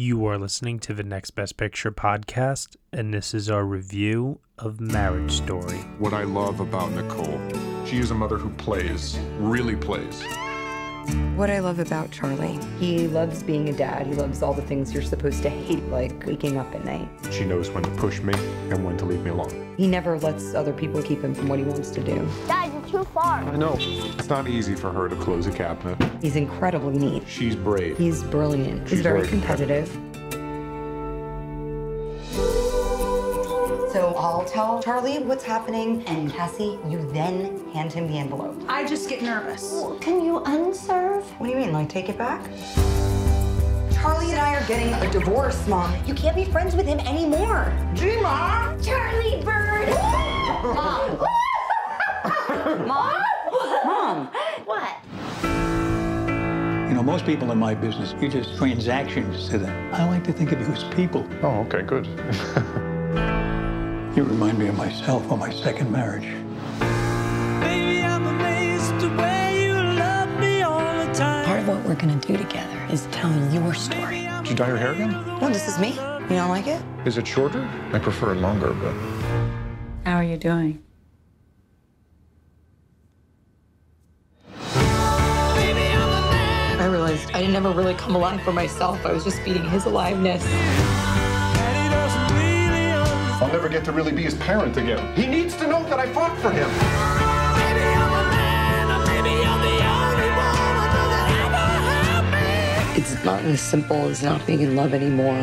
You are listening to the Next Best Picture podcast, and this is our review of Marriage Story. What I love about Nicole, she is a mother who plays, really plays. What I love about Charlie, he loves being a dad. He loves all the things you're supposed to hate, like waking up at night. She knows when to push me and when to leave me alone. He never lets other people keep him from what he wants to do. Dad, you're too far. I know. It's not easy for her to close a cabinet. He's incredibly neat. She's brave. He's brilliant. He's She's very very competitive. So I'll tell Charlie what's happening, and Cassie, you then hand him the envelope. I just get nervous. Can you unserve? What do you mean, like take it back? Charlie and I are getting a divorce, Mom. You can't be friends with him anymore. Gma! Charlie Bird! Mom! Mom! Mom! What? You know, most people in my business, you're just transactions to them. I like to think of you as people. Oh, okay, good. You remind me of myself on my second marriage. Baby, I'm amazed the way you love me all the time. Part of what we're gonna do together is tell your story. Did you dye your hair again? No, this is me. You don't like it? Is it shorter? I prefer it longer, but How are you doing? I realized I didn't ever really come alive for myself. I was just feeding his aliveness. And he doesn't really understand. I'll never get to really be his parent again. He needs to know that I fought for him. Maybe I'm a man, or maybe you're the only woman that ever had me. It's not as simple as not being in love anymore.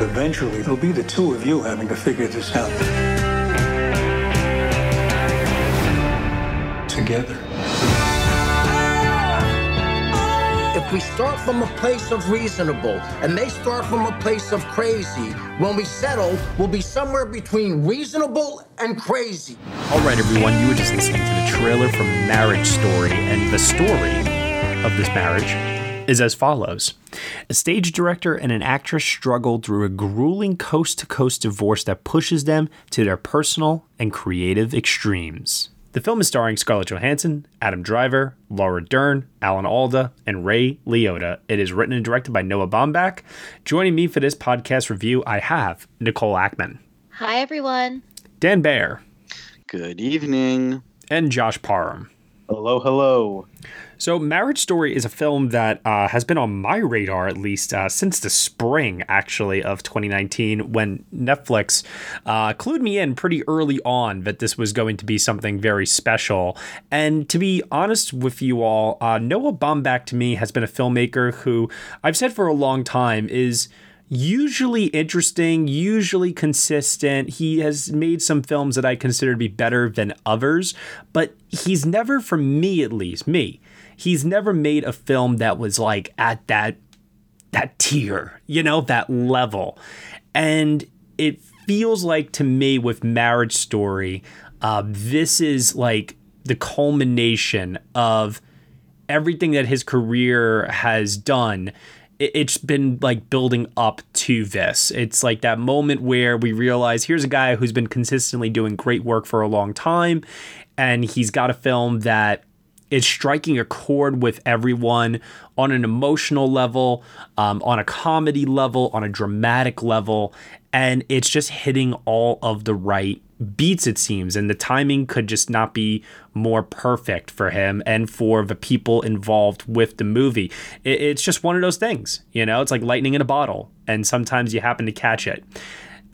Eventually, it'll be the two of you having to figure this out. Together. We start from a place of reasonable and they start from a place of crazy, when we settle, we'll be somewhere between reasonable and crazy. All right, everyone, you were just listening to the trailer from Marriage Story, and the story of this marriage is as follows A stage director and an actress struggle through a grueling coast to coast divorce that pushes them to their personal and creative extremes. The film is starring Scarlett Johansson, Adam Driver, Laura Dern, Alan Alda, and Ray Liotta. It is written and directed by Noah Baumbach. Joining me for this podcast review, I have Nicole Ackman, Hi, everyone. Dan Bayer, Good evening. and Josh Parham. Hello, hello. So, Marriage Story is a film that uh, has been on my radar at least uh, since the spring, actually, of 2019, when Netflix uh, clued me in pretty early on that this was going to be something very special. And to be honest with you all, uh, Noah Baumbach to me has been a filmmaker who I've said for a long time is usually interesting, usually consistent. He has made some films that I consider to be better than others, but he's never, for me at least, me, he's never made a film that was like at that that tier, you know, that level. And it feels like to me with Marriage Story, uh, this is like the culmination of everything that his career has done it's been like building up to this. It's like that moment where we realize here's a guy who's been consistently doing great work for a long time, and he's got a film that is striking a chord with everyone on an emotional level, um, on a comedy level, on a dramatic level, and it's just hitting all of the right beats, it seems. And the timing could just not be more perfect for him and for the people involved with the movie. It- it's just one of those things, you know, it's like lightning in a bottle, and sometimes you happen to catch it.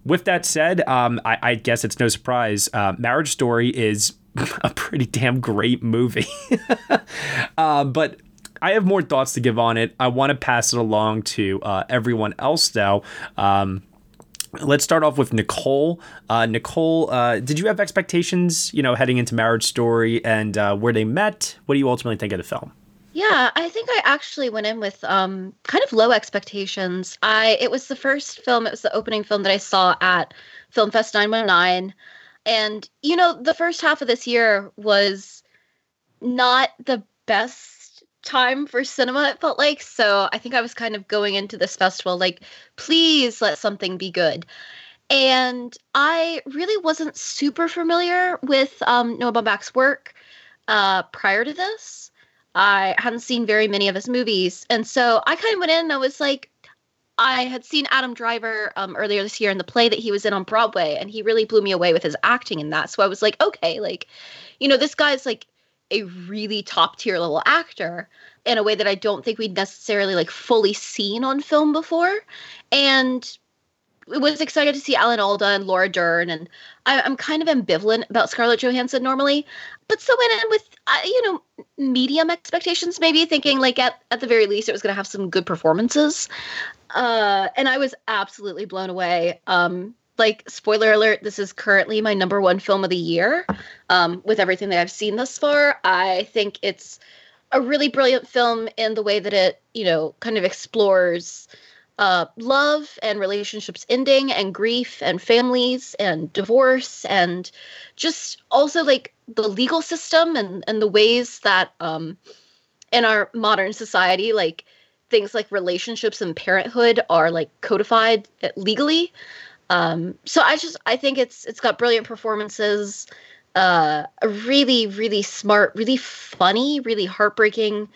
With that said, um, I, I guess it's no surprise. Uh, Marriage Story is a pretty damn great movie. uh, but I have more thoughts to give on it. I want to pass it along to uh, everyone else, though. Um, let's start off with Nicole. Uh, Nicole, uh, did you have expectations, you know, heading into Marriage Story and uh, where they met? What do you ultimately think of the film? Yeah, I think I actually went in with um, kind of low expectations. I it was the first film, it was the opening film that I saw at Film Fest 919. And you know, the first half of this year was not the best time for cinema it felt like. So I think I was kind of going into this festival like please let something be good. And I really wasn't super familiar with um, Noah Baumbach's work uh, prior to this. I hadn't seen very many of his movies. And so I kind of went in and I was like, I had seen Adam Driver um, earlier this year in the play that he was in on Broadway, and he really blew me away with his acting in that. So I was like, okay, like, you know, this guy's like a really top tier level actor in a way that I don't think we'd necessarily like fully seen on film before. And it was excited to see Alan Alda and Laura Dern, and I, am kind of ambivalent about Scarlett Johansson normally, but so went in with uh, you know medium expectations, maybe thinking like at at the very least it was going to have some good performances, uh, and I was absolutely blown away. Um, like spoiler alert, this is currently my number one film of the year. Um, with everything that I've seen thus far, I think it's a really brilliant film in the way that it you know kind of explores uh, love and relationships ending and grief and families and divorce and just also like the legal system and, and the ways that um, in our modern society like things like relationships and parenthood are like codified legally um, so i just i think it's it's got brilliant performances uh, a really really smart really funny really heartbreaking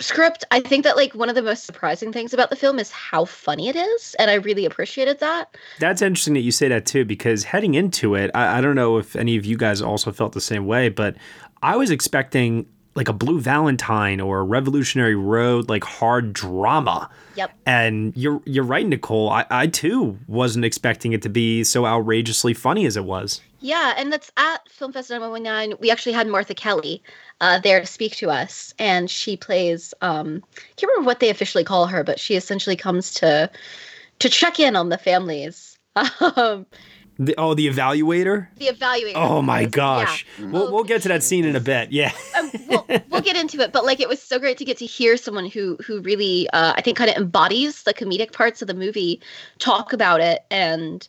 script. I think that like one of the most surprising things about the film is how funny it is and i really appreciated that. That's interesting that you say that too because heading into it I, I, don't know if any of you guys also felt the same way but i was expecting like a blue valentine or a revolutionary road like hard drama yep and you're you're right nicole I, I too wasn't expecting it to be so outrageously funny as it was yeah, and that's at Film Fest 919. We actually had Martha Kelly uh, there to speak to us, and she plays. Um, I can't remember what they officially call her, but she essentially comes to to check in on the families. Um, the, oh, the evaluator. The evaluator. Oh my gosh, yeah. we'll we'll get to that scene in a bit. Yeah, um, we'll, we'll get into it, but like it was so great to get to hear someone who who really uh, I think kind of embodies the comedic parts of the movie talk about it and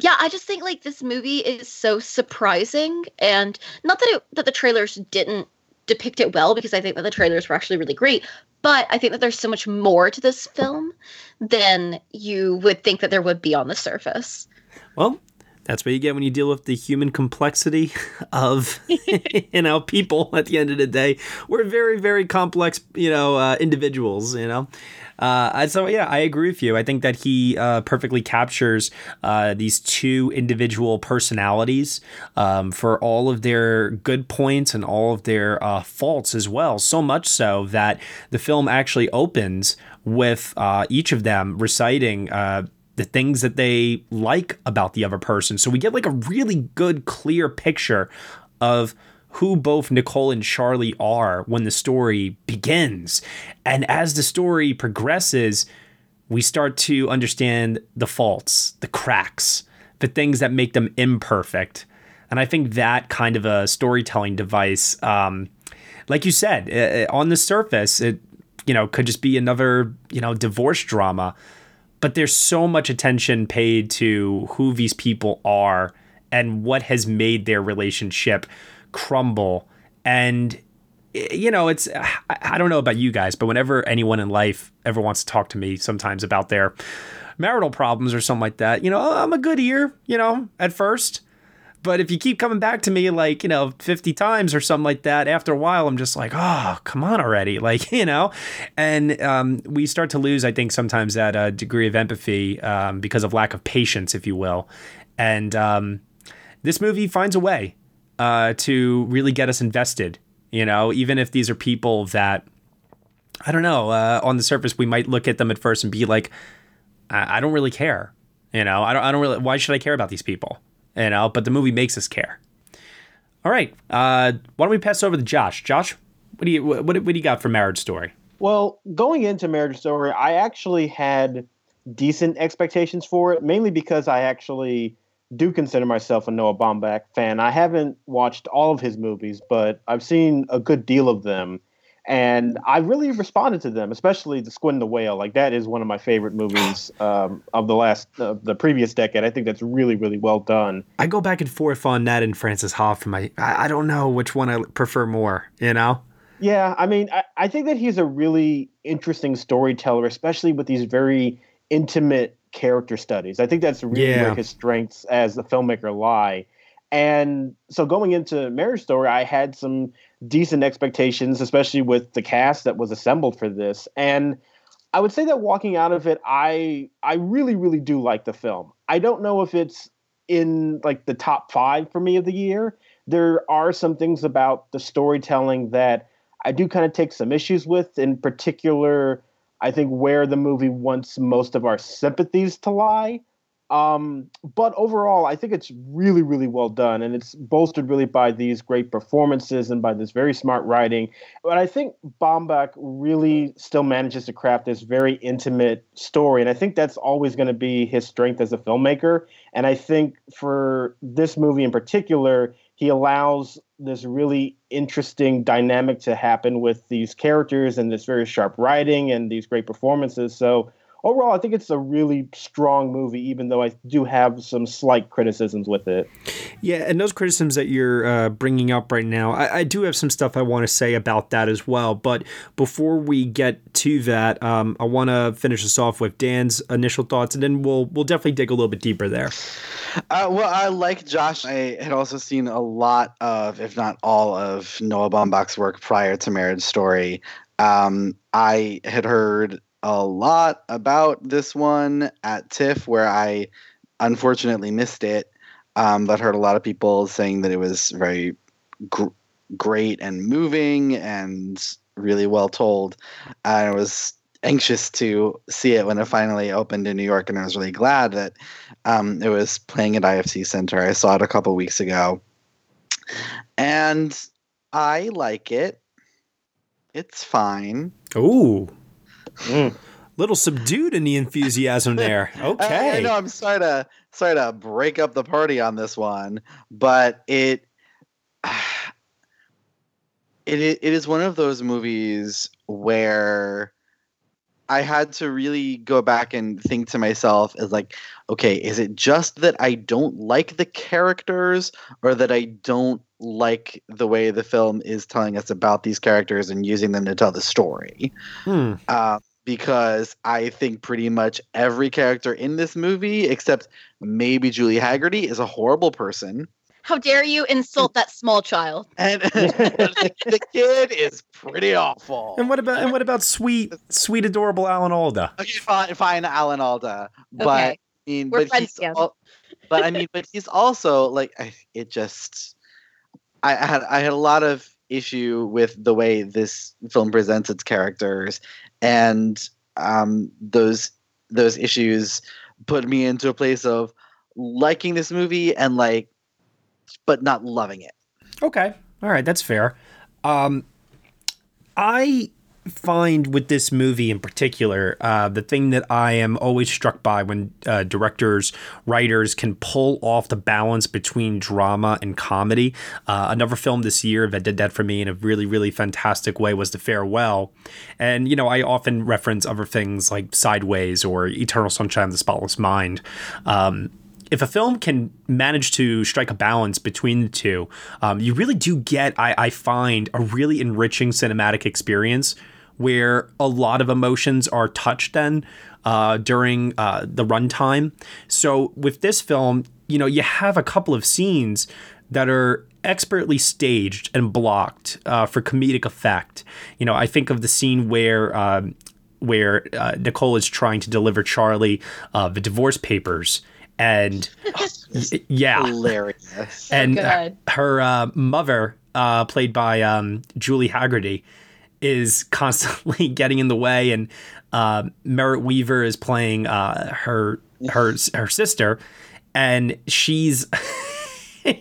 yeah, I just think like this movie is so surprising, and not that it that the trailers didn't depict it well, because I think that the trailers were actually really great. But I think that there's so much more to this film than you would think that there would be on the surface. Well, that's what you get when you deal with the human complexity of you know people at the end of the day we're very very complex you know uh, individuals you know uh, so yeah, I agree with you. I think that he uh, perfectly captures uh, these two individual personalities um, for all of their good points and all of their uh, faults as well. So much so that the film actually opens with uh, each of them reciting the things that they like about the other person. So we get like a really good, clear picture of who both Nicole and Charlie are when the story begins. And as the story progresses, we start to understand the faults, the cracks, the things that make them imperfect. And I think that kind of a storytelling device, um, like you said, uh, on the surface, it you know could just be another you know divorce drama, but there's so much attention paid to who these people are and what has made their relationship crumble. And, you know, it's, I don't know about you guys, but whenever anyone in life ever wants to talk to me sometimes about their marital problems or something like that, you know, oh, I'm a good ear, you know, at first. But if you keep coming back to me like, you know, 50 times or something like that, after a while, I'm just like, oh, come on already. Like, you know, and um, we start to lose, I think, sometimes that uh, degree of empathy um, because of lack of patience, if you will. And um, this movie finds a way uh, to really get us invested. You know, even if these are people that I don't know, uh, on the surface we might look at them at first and be like, I, I don't really care. You know, I don't, I don't really. Why should I care about these people? You know, but the movie makes us care. All right, uh, why don't we pass over to Josh? Josh, what do you what, what do you got for Marriage Story? Well, going into Marriage Story, I actually had decent expectations for it, mainly because I actually do consider myself a Noah Baumbach fan. I haven't watched all of his movies, but I've seen a good deal of them. And I really responded to them, especially The Squid and the Whale. Like that is one of my favorite movies um, of the last, uh, the previous decade. I think that's really, really well done. I go back and forth on that and Frances Ha. I, I don't know which one I prefer more. You know. Yeah, I mean, I, I think that he's a really interesting storyteller, especially with these very intimate character studies. I think that's really yeah. where his strengths as a filmmaker lie. And so going into Marriage Story, I had some decent expectations, especially with the cast that was assembled for this. And I would say that walking out of it, I I really really do like the film. I don't know if it's in like the top five for me of the year. There are some things about the storytelling that I do kind of take some issues with. In particular, I think where the movie wants most of our sympathies to lie. Um, but overall, I think it's really, really well done, and it's bolstered really by these great performances and by this very smart writing. But I think Baumbach really still manages to craft this very intimate story, and I think that's always going to be his strength as a filmmaker. And I think for this movie in particular, he allows this really interesting dynamic to happen with these characters and this very sharp writing and these great performances. So overall, I think it's a really strong movie, even though I do have some slight criticisms with it. Yeah, and those criticisms that you're uh, bringing up right now, I, I, do have some stuff I want to say about that as well. But before we get to that, um, I want to finish this off with Dan's initial thoughts, and then we'll we'll definitely dig a little bit deeper there. Uh, well, I like Josh. I had also seen a lot of, if not all, of Noah Baumbach's work prior to Marriage Story. Um, I had heard a lot about this one at TIFF, where I unfortunately missed it, um, but heard a lot of people saying that it was very gr- great and moving and really well told. I was anxious to see it when it finally opened in New York, and I was really glad that um, it was playing at IFC Center. I saw it a couple weeks ago, and I like it. It's fine. Ooh. Mm. Little subdued in the enthusiasm there. Okay. I, I know I'm sorry to sorry to break up the party on this one, but it it it is one of those movies where I had to really go back and think to myself as like, okay, is it just that I don't like the characters or that I don't like the way the film is telling us about these characters and using them to tell the story? Hmm. Uh, because I think pretty much every character in this movie, except maybe Julie Hagerty, is a horrible person. How dare you insult that small child? And the kid is pretty awful. And what about and what about sweet, sweet, adorable Alan Alda? Okay, fine, fine, Alan Alda. But Okay. I mean, We're but friends he's again. al- but I mean, but he's also like I- it just. I, I had I had a lot of issue with the way this film presents its characters, and um, those those issues put me into a place of liking this movie and like, but not loving it. Okay. All right, that's fair. Um, I find with this movie in particular, uh, the thing that I am always struck by when uh, directors, writers can pull off the balance between drama and comedy. Uh, another film this year that did that for me in a really, really fantastic way was The Farewell. And, you know, I often reference other things like Sideways or Eternal Sunshine of the Spotless Mind. Um, if a film can manage to strike a balance between the two, um, you really do get, I, I find, a really enriching cinematic experience where a lot of emotions are touched then uh, during uh, the runtime. So with this film, you know, you have a couple of scenes that are expertly staged and blocked uh, for comedic effect. You know, I think of the scene where. Um, where uh, Nicole is trying to deliver Charlie uh, the divorce papers, and yeah, Hilarious. and good. uh, her uh, mother, uh, played by um, Julie Hagerty, is constantly getting in the way, and uh, Merritt Wever is playing uh, her her her sister, and she's.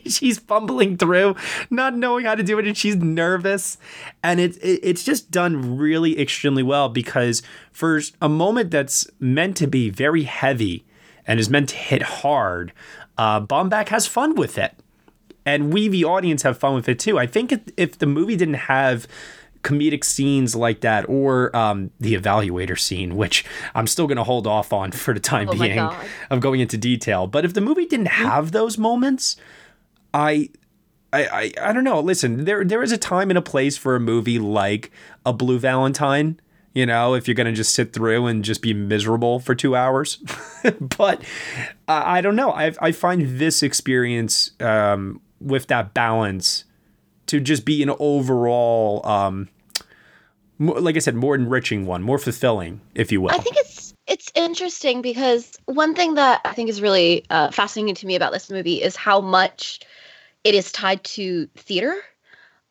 she's fumbling through, not knowing how to do it, and she's nervous. And it's it, it's just done really extremely well because for a moment that's meant to be very heavy and is meant to hit hard, uh, has fun with it and we the audience have fun with it too. I think if, if the movie didn't have comedic scenes like that or um, the evaluator scene, which I'm still going to hold off on for the time Oh being of going into detail, but if the movie didn't have those moments, I. I, I, I don't know. Listen, there there is a time and a place for a movie like a Blue Valentine. You know, if you're gonna just sit through and just be miserable for two hours, but uh, I don't know. I I find this experience um, with that balance to just be an overall um, more, like I said, more enriching one, more fulfilling, if you will. I think it's it's interesting because one thing that I think is really uh, fascinating to me about this movie is how much it is tied to theater.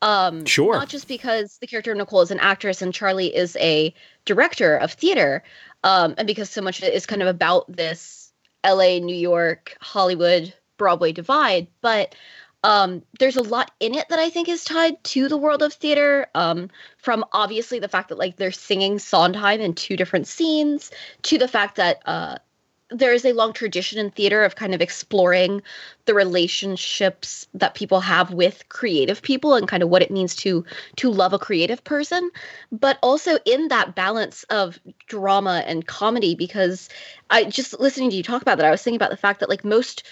Um, Sure. Not just because the character of Nicole is an actress and Charlie is a director of theater, um, and because so much of it is kind of about this L.A., New York, Hollywood, Broadway divide, but um, there's a lot in it that I think is tied to the world of theater. Um, from obviously the fact that like they're singing Sondheim in two different scenes, to the fact that uh, there is a long tradition in theater of kind of exploring the relationships that people have with creative people and kind of what it means to to love a creative person but also in that balance of drama and comedy because i just listening to you talk about that i was thinking about the fact that like most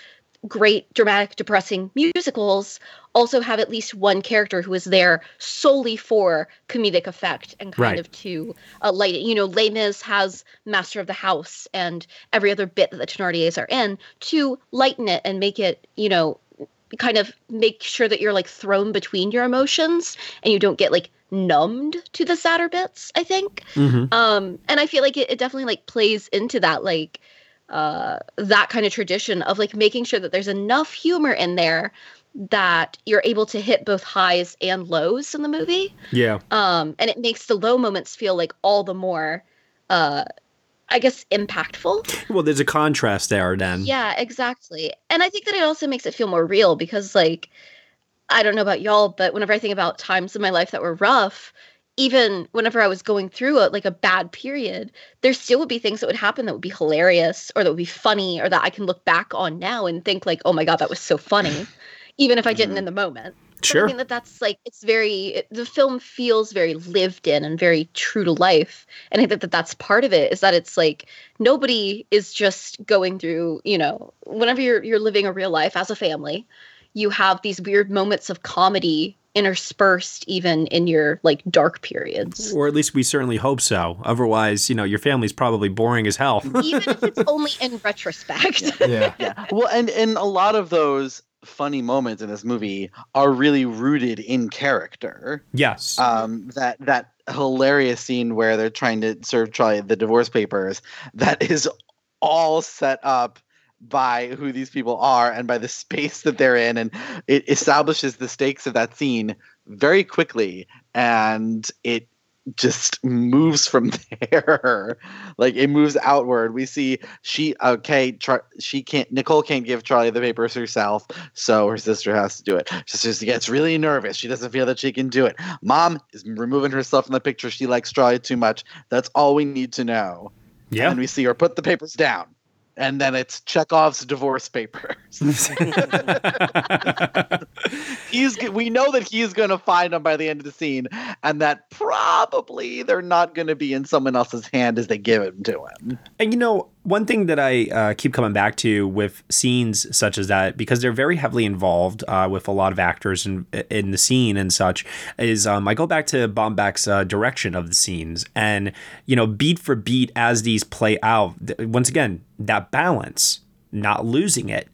great dramatic depressing musicals also have at least one character who is there solely for comedic effect and kind Right. of to uh, light it. You know, Les Mis has Master of the House and every other bit that the Thenardiers are in to lighten it and make it, you know, kind of make sure that you're like thrown between your emotions and you don't get like numbed to the sadder bits, I think. Mhm. Um, and I feel like it, it definitely like plays into that like uh that kind of tradition of like making sure that there's enough humor in there that you're able to hit both highs and lows in the movie Yeah. um and it makes the low moments feel like all the more uh i guess impactful Well, there's a contrast there then. yeah exactly and i think that it also makes it feel more real because like i don't know about y'all but whenever i think about times in my life that were rough even whenever i was going through a, like a bad period there still would be things that would happen that would be hilarious or that would be funny or that i can look back on now and think like oh my god that was so funny even if i didn't mm-hmm. in the moment But Sure. I think that that's like it's very it- the film feels very lived in and very true to life, and I think that that's part of it is that it's like nobody is just going through you know whenever you're you're living a real life as a family, you have these weird moments of comedy interspersed even in your like dark periods. Or at least we certainly hope so. Otherwise, you know, your family's probably boring as hell. even if it's only in retrospect. yeah. yeah. Well, and and a lot of those funny moments in this movie are really rooted in character. Yes. Um, that that hilarious scene where they're trying to serve Charlie the divorce papers that is all set up by who these people are and by the space that they're in and it establishes the stakes of that scene very quickly and it just moves from there. Like it moves outward. We see she okay Char- she can't nicole can't give charlie the papers herself so her sister has to do it. She sister gets really nervous. She doesn't feel that she can do it. Mom is removing herself from the picture. She likes charlie too much. That's all we need to know. Yeah. and we see her put the papers down and then it's chekhov's divorce papers. He's we know that he's going to find them by the end of the scene and that probably they're not going to be in someone else's hand as they give them to him. And you know, one thing that I uh, keep coming back to with scenes such as that, because they're very heavily involved uh, with a lot of actors in, in the scene and such, is um, I go back to Baumbach's uh, direction of the scenes. And, you know, beat for beat as these play out, th- once again, that balance, not losing it.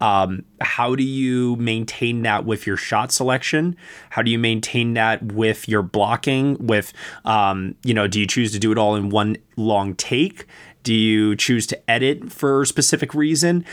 Um, how do you maintain that with your shot selection? How do you maintain that with your blocking? With, um, you know, do you choose to do it all in one long take? Do you choose to edit for a specific reason?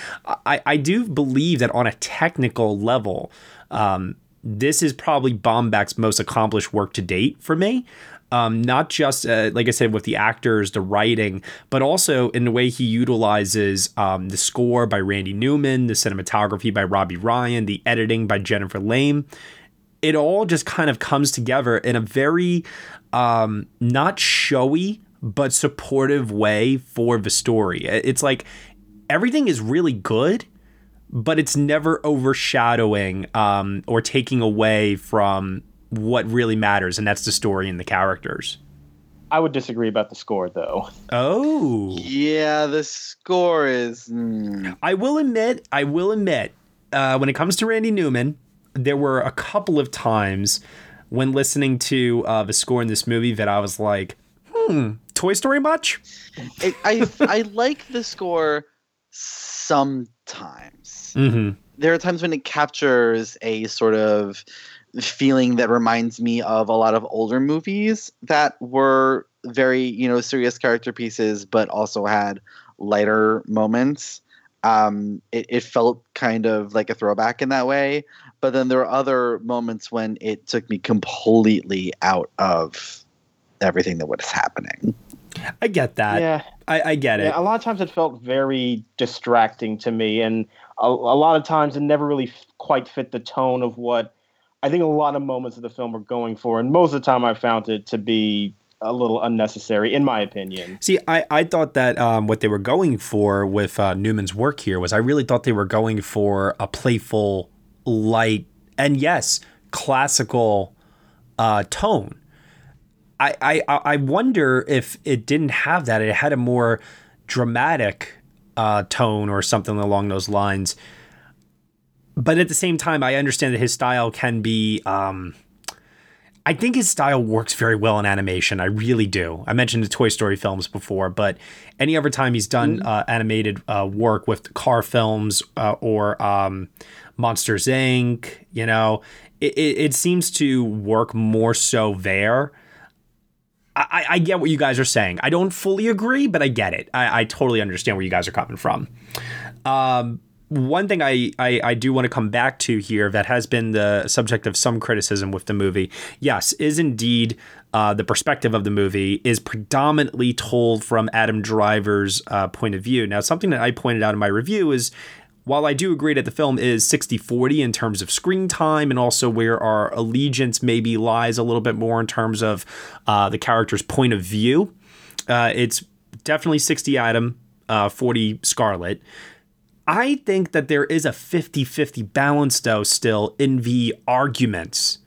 I, I do believe that on a technical level, um, this is probably Baumbach's most accomplished work to date for me. Um, not just uh, like I said with the actors, the writing, but also in the way he utilizes um, the score by Randy Newman, the cinematography by Robbie Ryan, the editing by Jennifer Lame. It all just kind of comes together in a very um, not showy but supportive way for the story. It's like everything is really good, but it's never overshadowing um, or taking away from what really matters, and that's the story and the characters. I would disagree about the score, though. Oh, yeah the score is mm. I will admit, I will admit, uh, when it comes to Randy Newman, there were a couple of times when listening to uh, the score in this movie that I was like, hmm, Toy Story much? it, i i like the score sometimes Mm-hmm. there are times when it captures a sort of feeling that reminds me of a lot of older movies that were very, you know, serious character pieces, but also had lighter moments. Um, it, it felt kind of like a throwback in that way. But then there are other moments when it took me completely out of everything that was happening. I get that. Yeah. I, I get it. Yeah, a lot of times it felt very distracting to me, and a, a lot of times it never really f- quite fit the tone of what I think a lot of moments of the film were going for. And most of the time, I found it to be a little unnecessary, in my opinion. See, I, I thought that um, what they were going for with uh, Newman's work here was I really thought they were going for a playful, light, and yes, classical uh, tone. I, I I wonder if it didn't have that. It had a more dramatic uh, tone or something along those lines. But at the same time, I understand that his style can be. Um, I think his style works very well in animation. I really do. I mentioned the Toy Story films before, but any other time he's done uh, animated uh, work with car films uh, or um, Monsters Inc., you know, it, it, it seems to work more so there. I, I get what you guys are saying. I don't fully agree, but I get it. I, I totally understand where you guys are coming from. Um, one thing I, I, I do want to come back to here that has been the subject of some criticism with the movie, yes, is indeed uh, the perspective of the movie is predominantly told from Adam Driver's uh, point of view. Now, something that I pointed out in my review is while I do agree that the film is 60 40 in terms of screen time and also where our allegiance maybe lies a little bit more in terms of uh, the character's point of view, uh, it's definitely 60 Adam, uh, 40 Scarlett. I think that there is a 50 50 balance, though, still in the arguments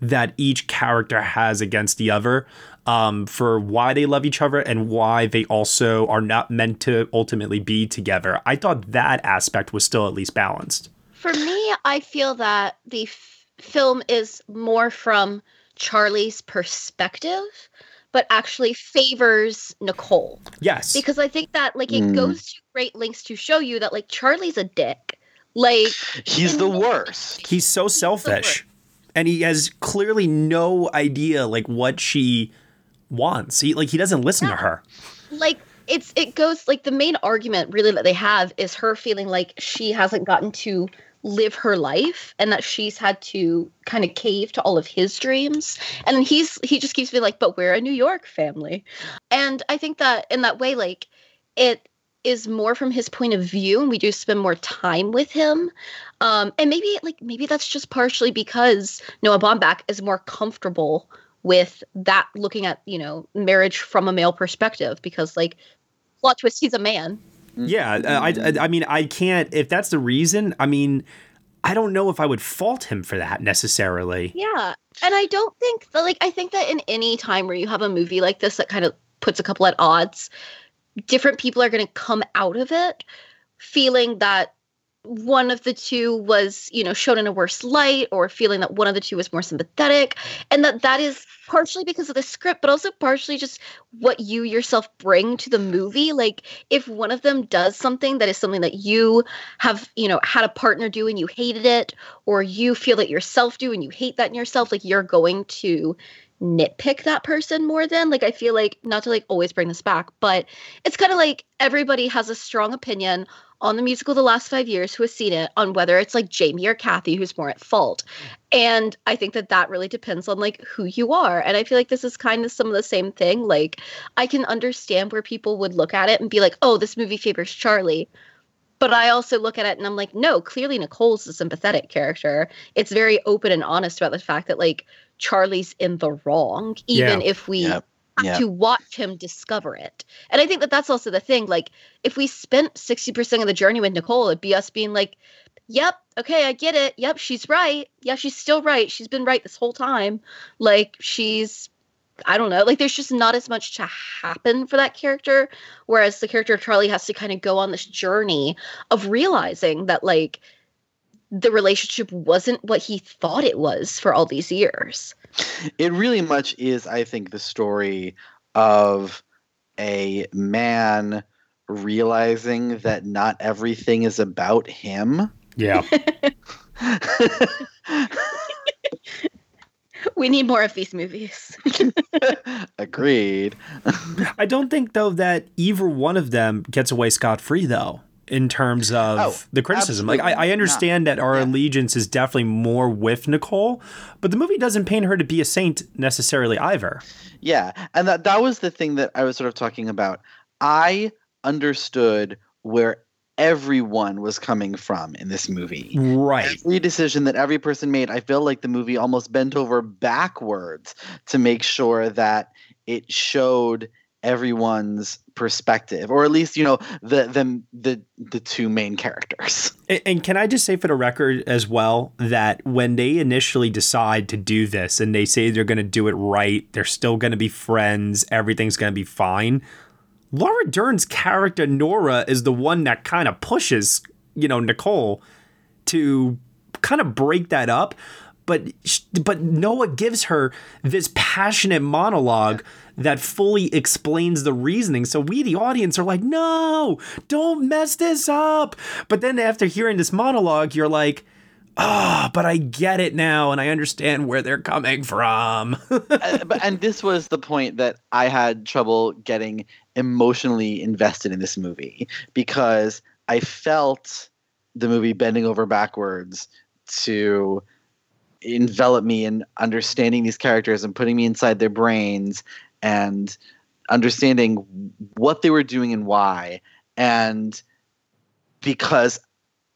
that each character has against the other um, for why they love each other and why they also are not meant to ultimately be together. I thought that aspect was still at least balanced. For me, I feel that the f- film is more from Charlie's perspective, but actually favors Nicole. Yes. Because I think that like it Mm. goes to great lengths to show you that like Charlie's a dick. Like He's the worst. He's so selfish. And he has clearly no idea like what she wants. He like he doesn't listen to her. like it's it goes like the main argument really that they have is her feeling like she hasn't gotten to live her life and that she's had to kind of cave to all of his dreams and he's he just keeps being like but we're a new york family and i think that in that way like it is more from his point of view and we do spend more time with him um and maybe like maybe that's just partially because noah baumbach is more comfortable with that looking at you know marriage from a male perspective because like plot twist he's a man Yeah, uh, I, I I mean I can't if that's the reason. I mean, I don't know if I would fault him for that necessarily. yeah and i don't think that like i think that in any time where you have a movie like this that kind of puts a couple at odds different people are going to come out of it feeling that one of the two was you know shown in a worse light or feeling that one of the two was more sympathetic and that that is partially because of the script but also partially just what you yourself bring to the movie. Like if one of them does something that is something that you have you know had a partner do and you hated it or you feel that yourself do and you hate that in yourself like you're going to nitpick that person more than like i feel like not to like always bring this back but it's kind of like everybody has a strong opinion on the musical the last five years who has seen it on whether it's like jamie or kathy who's more at fault and i think that that really depends on like who you are and i feel like this is kind of some of the same thing like i can understand where people would look at it and be like oh this movie favors charlie but I also look at it and I'm like, no, clearly Nicole's a sympathetic character. It's very open and honest about the fact that like Charlie's in the wrong, even Yeah. if we Yep. Have Yep. to watch him discover it. And I think that that's also the thing. Like, if we spent 60% of the journey with Nicole, it'd be us being like, yep, okay, I get it. Yep, she's right. Yeah, she's still right. She's been right this whole time. Like, she's I don't know. Like there's just not as much to happen for that character. Whereas the character of Charlie has to kind of go on this journey of realizing that like the relationship wasn't what he thought it was for all these years. It really much is, I think, the story of a man realizing that not everything is about him. Yeah. We need more of these movies. Agreed. I don't think though that either one of them gets away scot free though. In terms of Oh, the criticism, like I, I understand that our allegiance is definitely more with Nicole, but the movie doesn't paint her to be a saint necessarily either. Yeah, and that that was the thing that I was sort of talking about. I understood where everyone was coming from in this movie. Right. Every decision that every person made, I feel like the movie almost bent over backwards to make sure that it showed everyone's perspective or at least you know the the the, the two main characters And, and can I just say for the record as well that when they initially decide to do this and they say they're going to do it right, they're still going to be friends, everything's going to be fine. Laura Dern's character Nora is the one that kind of pushes, you know, Nicole to kind of break that up. But but Noah gives her this passionate monologue that fully explains the reasoning. So we, the audience, are like, no, don't mess this up. But then after hearing this monologue, you're like, ah, but I get it now and I understand where they're coming from. Uh, and this was the point that I had trouble getting emotionally invested in this movie because I felt the movie bending over backwards to envelop me in understanding these characters and putting me inside their brains and understanding what they were doing and why and because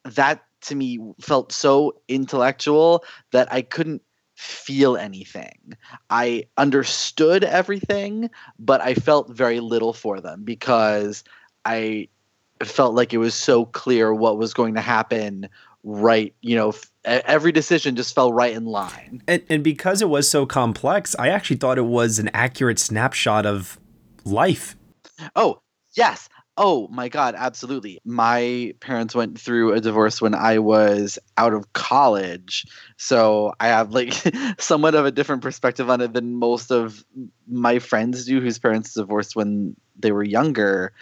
that to me felt so intellectual that I couldn't feel anything. I understood everything, but I felt very little for them because I felt like it was so clear what was going to happen right, you know, every decision just fell right in line. and, and because it was so complex, I actually thought it was an accurate snapshot of life. Oh, yes. Oh my God, absolutely. My parents went through a divorce when I was out of college. So I have like somewhat of a different perspective on it than most of my friends do whose parents divorced when they were younger.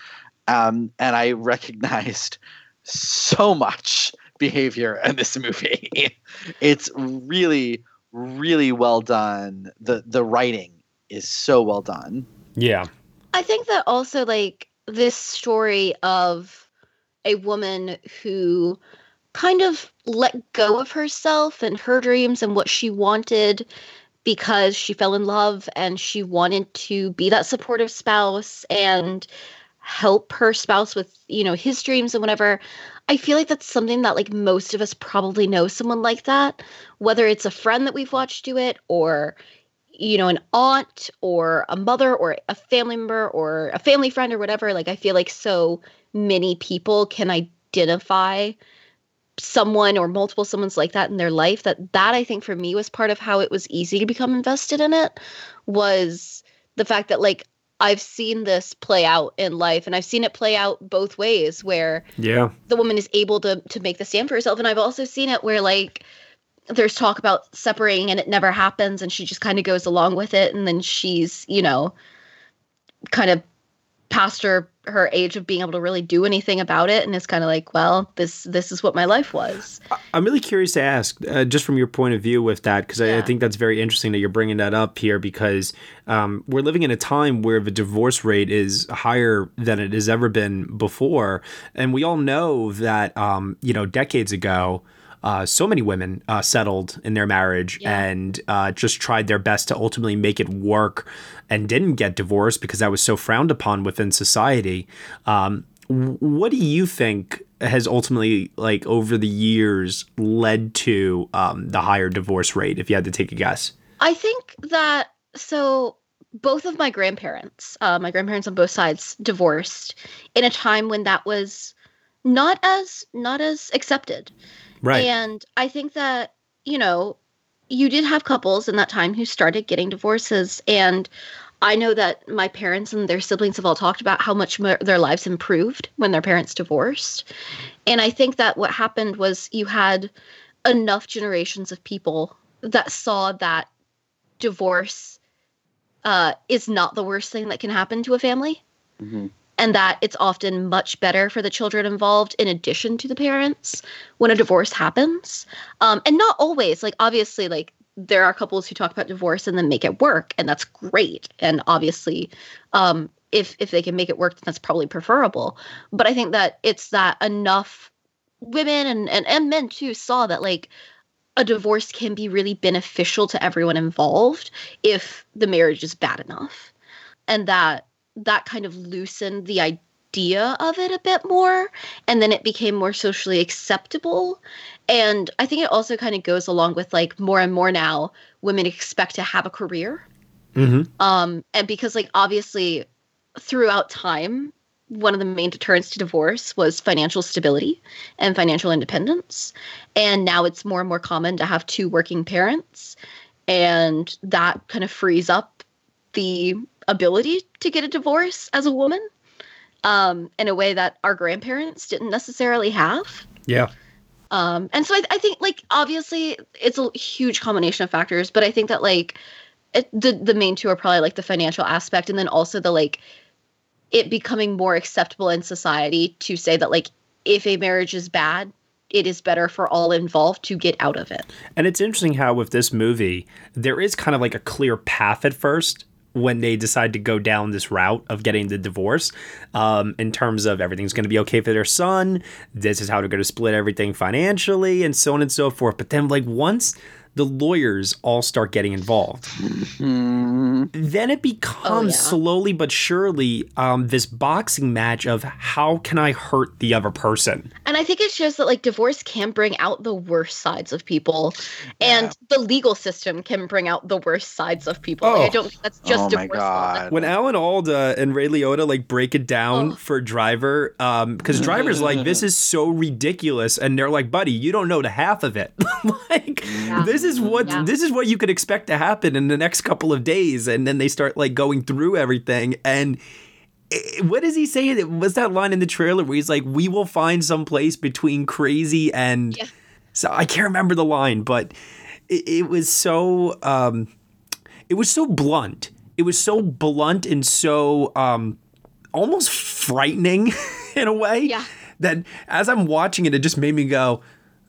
Um, and I recognized so much behavior in this movie. it's really, really well done. The the writing is so well done. Yeah. I think that also like this story of a woman who kind of let go of herself and her dreams and what she wanted because she fell in love and she wanted to be that supportive spouse and help her spouse with you know his dreams and whatever i feel like that's something that like most of us probably know someone like that whether it's a friend that we've watched do it or you know, an aunt or a mother or a family member or a family friend or whatever. Like, I feel like so many people can identify someone or multiple someone's like that in their life that that I think for me was part of how it was easy to become invested in it was the fact that like I've seen this play out in life and I've seen it play out both ways where Yeah. the woman is able to to make the stand for herself and I've also seen it where like there's talk about separating and it never happens and she just kind of goes along with it and then she's you know kind of past her her age of being able to really do anything about it and it's kind of like well this this is what my life was I'm really curious to ask, uh, just from your point of view with that, because I, I think that's very interesting that you're bringing that up here, because um, we're living in a time where the divorce rate is higher than it has ever been before, and we all know that um, you know decades ago. Uh, so many women uh, settled in their marriage and uh, just tried their best to ultimately make it work and didn't get divorced because that was so frowned upon within society. Um, what do you think has ultimately like over the years led to um, the higher divorce rate if you had to take a guess? I think that so both of my grandparents uh, my grandparents on both sides divorced in a time when that was not as not as accepted Right. And I think that, you know, you did have couples in that time who started getting divorces. And I know that my parents and their siblings have all talked about how much more their lives improved when their parents divorced. And I think that what happened was you had enough generations of people that saw that divorce uh, is not the worst thing that can happen to a family and that it's often much better for the children involved in addition to the parents when a divorce happens um, and not always like obviously like there are couples who talk about divorce and then make it work, and that's great. And obviously, um, if if they can make it work, then that's probably preferable. But I think that it's that enough women and, and, and men too saw that like a divorce can be really beneficial to everyone involved if the marriage is bad enough. And that that kind of loosened the idea of it a bit more and then it became more socially acceptable. And i think it also kind of goes along with like more and more now women expect to have a career. Mm-hmm. um and because like obviously throughout time one of the main deterrents to divorce was financial stability and financial independence. And now it's more and more common to have two working parents and that kind of frees up the ability to get a divorce as a woman um, in a way that our grandparents didn't necessarily have Yeah. um, and so I, I think like obviously it's a huge combination of factors but i think that like it, the the main two are probably like the financial aspect and then also the like it becoming more acceptable in society to say that like if a marriage is bad it is better for all involved to get out of it And it's interesting how with this movie, there is kind of like a clear path at first when they decide to go down this route of getting the divorce um, in terms of everything's going to be okay for their son. This is how they're going to split everything financially and so on and so forth. But then, like, once the lawyers all start getting involved, then it becomes yeah. slowly but surely um, this boxing match of how can I hurt the other person? and i think it shows that like divorce can bring out the worst sides of people and the legal system can bring out the worst sides of people like, i Oh. don't think that's just oh divorce law. god. when Alan Alda and Ray Liotta like break it down for Driver, um, because Driver's like, this is so ridiculous, and they're like, buddy, you don't know the half of it. like, this is what Yeah. this is what you could expect to happen in the next couple of days, and then they start like going through everything, and what does he say? What's that line in the trailer where he's like, "We will find some place between crazy and." Yeah. So I can't remember the line, but it, it was so um, it was so blunt. It was so blunt and so um, almost frightening in a way. Yeah. That as I'm watching it, it just made me go,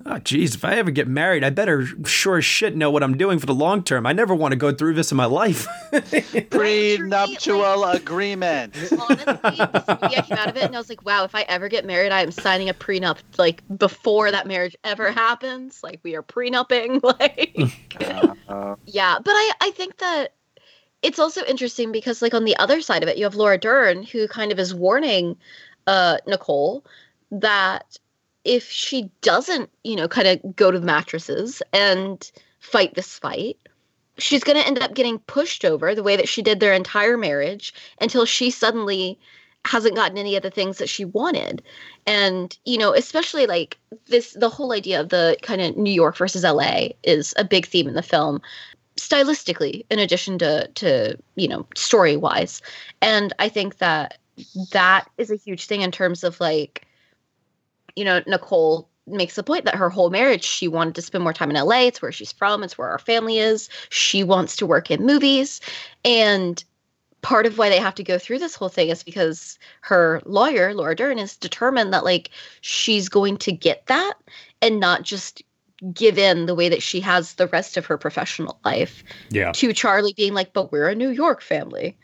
"Oh, geez, if I ever get married, I better sure as shit know what I'm doing for the long term. I never want to go through this in my life." Prenuptial agreement. honestly, this movie, I came out of it and I was like, wow, if I ever get married, I am signing a prenup like before that marriage ever happens. Like we are prenupping. Like Uh, yeah. But I, I think that it's also interesting because like on the other side of it, you have Laura Dern who kind of is warning uh Nicole that if she doesn't, you know, kind of go to the mattresses and fight this fight, she's going to end up getting pushed over the way that she did their entire marriage until she suddenly hasn't gotten any of the things that she wanted. And, you know, especially like this, the whole idea of the kind of New York versus LA is a big theme in the film stylistically in addition to to you know story wise and i think that that is a huge thing in terms of like you know nicole makes the point that her whole marriage she wanted to spend more time in LA it's where she's from it's where our family is she wants to work in movies and part of why they have to go through this whole thing is because her lawyer Laura Dern is determined that like she's going to get that and not just give in the way that she has the rest of her professional life yeah. to Charlie being like but we're a New York family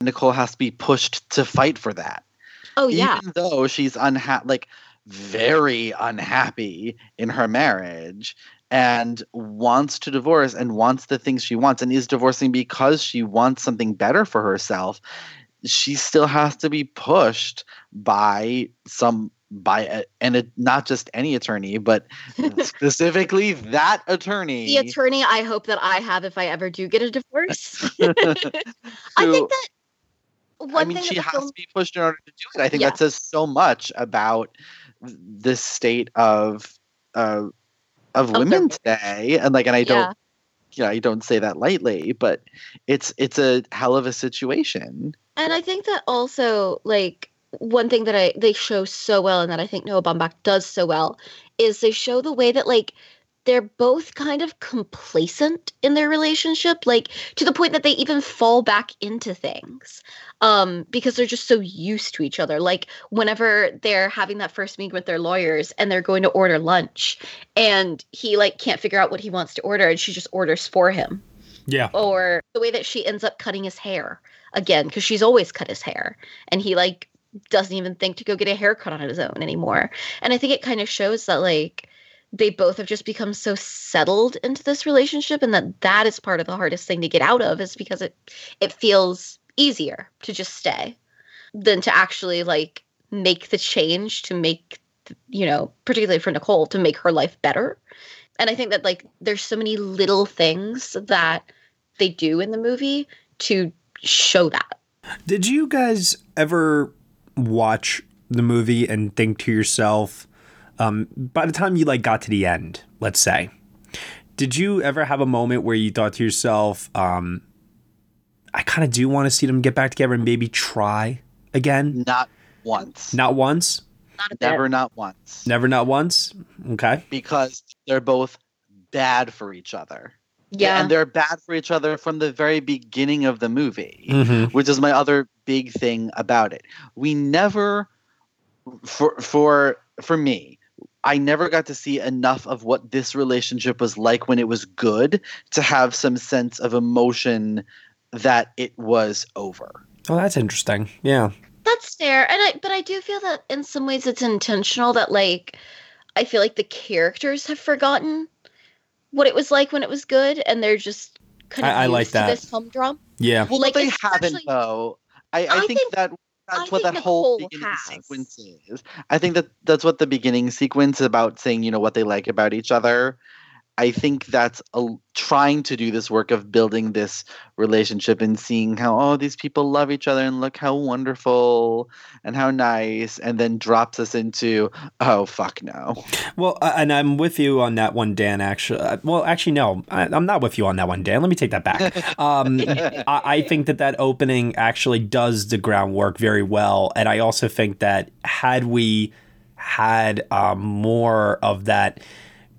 Nicole has to be pushed to fight for that. oh yeah Even though she's unhappy, like very unhappy in her marriage and wants to divorce and wants the things she wants and is divorcing because she wants something better for herself, she still has to be pushed by some by a, and it, not just any attorney, but specifically that attorney. the attorney I hope that I have if I ever do get a divorce I think that one I mean, thing she has film to be pushed in order to do it. I think Yeah. that says so much about this state of uh, of Of women today. And like, and I don't, you know, I don't say that lightly, but it's it's a hell of a situation. And I think that also like one thing that I they show so well and that I think Noah Baumbach does so well is they show the way that like they're both kind of complacent in their relationship like to the point that they even fall back into things um because they're just so used to each other. Like whenever they're having that first meeting with their lawyers and they're going to order lunch and he like can't figure out what he wants to order and she just orders for him. Yeah. or the way that she ends up cutting his hair again because she's always cut his hair and he like doesn't even think to go get a haircut on his own anymore. And i think it kind of shows that like they both have just become so settled into this relationship and that that is part of the hardest thing to get out of is because it it feels easier to just stay than to actually like make the change to make you know particularly for nicole to make her life better. And i think that like there's so many little things that they do in the movie to show that. Did you guys ever watch the movie and think to yourself, um, by the time you like got to the end, let's say, did you ever have a moment where you thought to yourself, um, I kind of do want to see them get back together and maybe try again? Not once. Not once? not Never, not once. Never, not once? Okay. Because they're both bad for each other. yeah And they're bad for each other from the very beginning of the movie, Mhm. which is my other big thing about it. We never for for for me, I never got to see enough of what this relationship was like when it was good to have some sense of emotion that it was over. Oh, that's interesting. Yeah. That's fair. And I but I do feel that in some ways it's intentional that like I feel like the characters have forgotten what it was like when it was good and they're just kind of I- I used like to that. this humdrum. Yeah. Well, Like, they haven't though. I, I, I think, think- that that's I what that whole beginning has. sequence is. I think that that's what the beginning sequence is about saying, you know, what they like about each other. I think that's a, trying to do this work of building this relationship and seeing how oh these people love each other and look how wonderful and how nice, and then drops us into oh fuck no. Well, uh, and I'm with you on that one, Dan. Actually, uh, well, actually, no, I, I'm not with you on that one, Dan. Let me take that back. Um, I, I think that that opening actually does the groundwork very well, and I also think that had we had um, more of that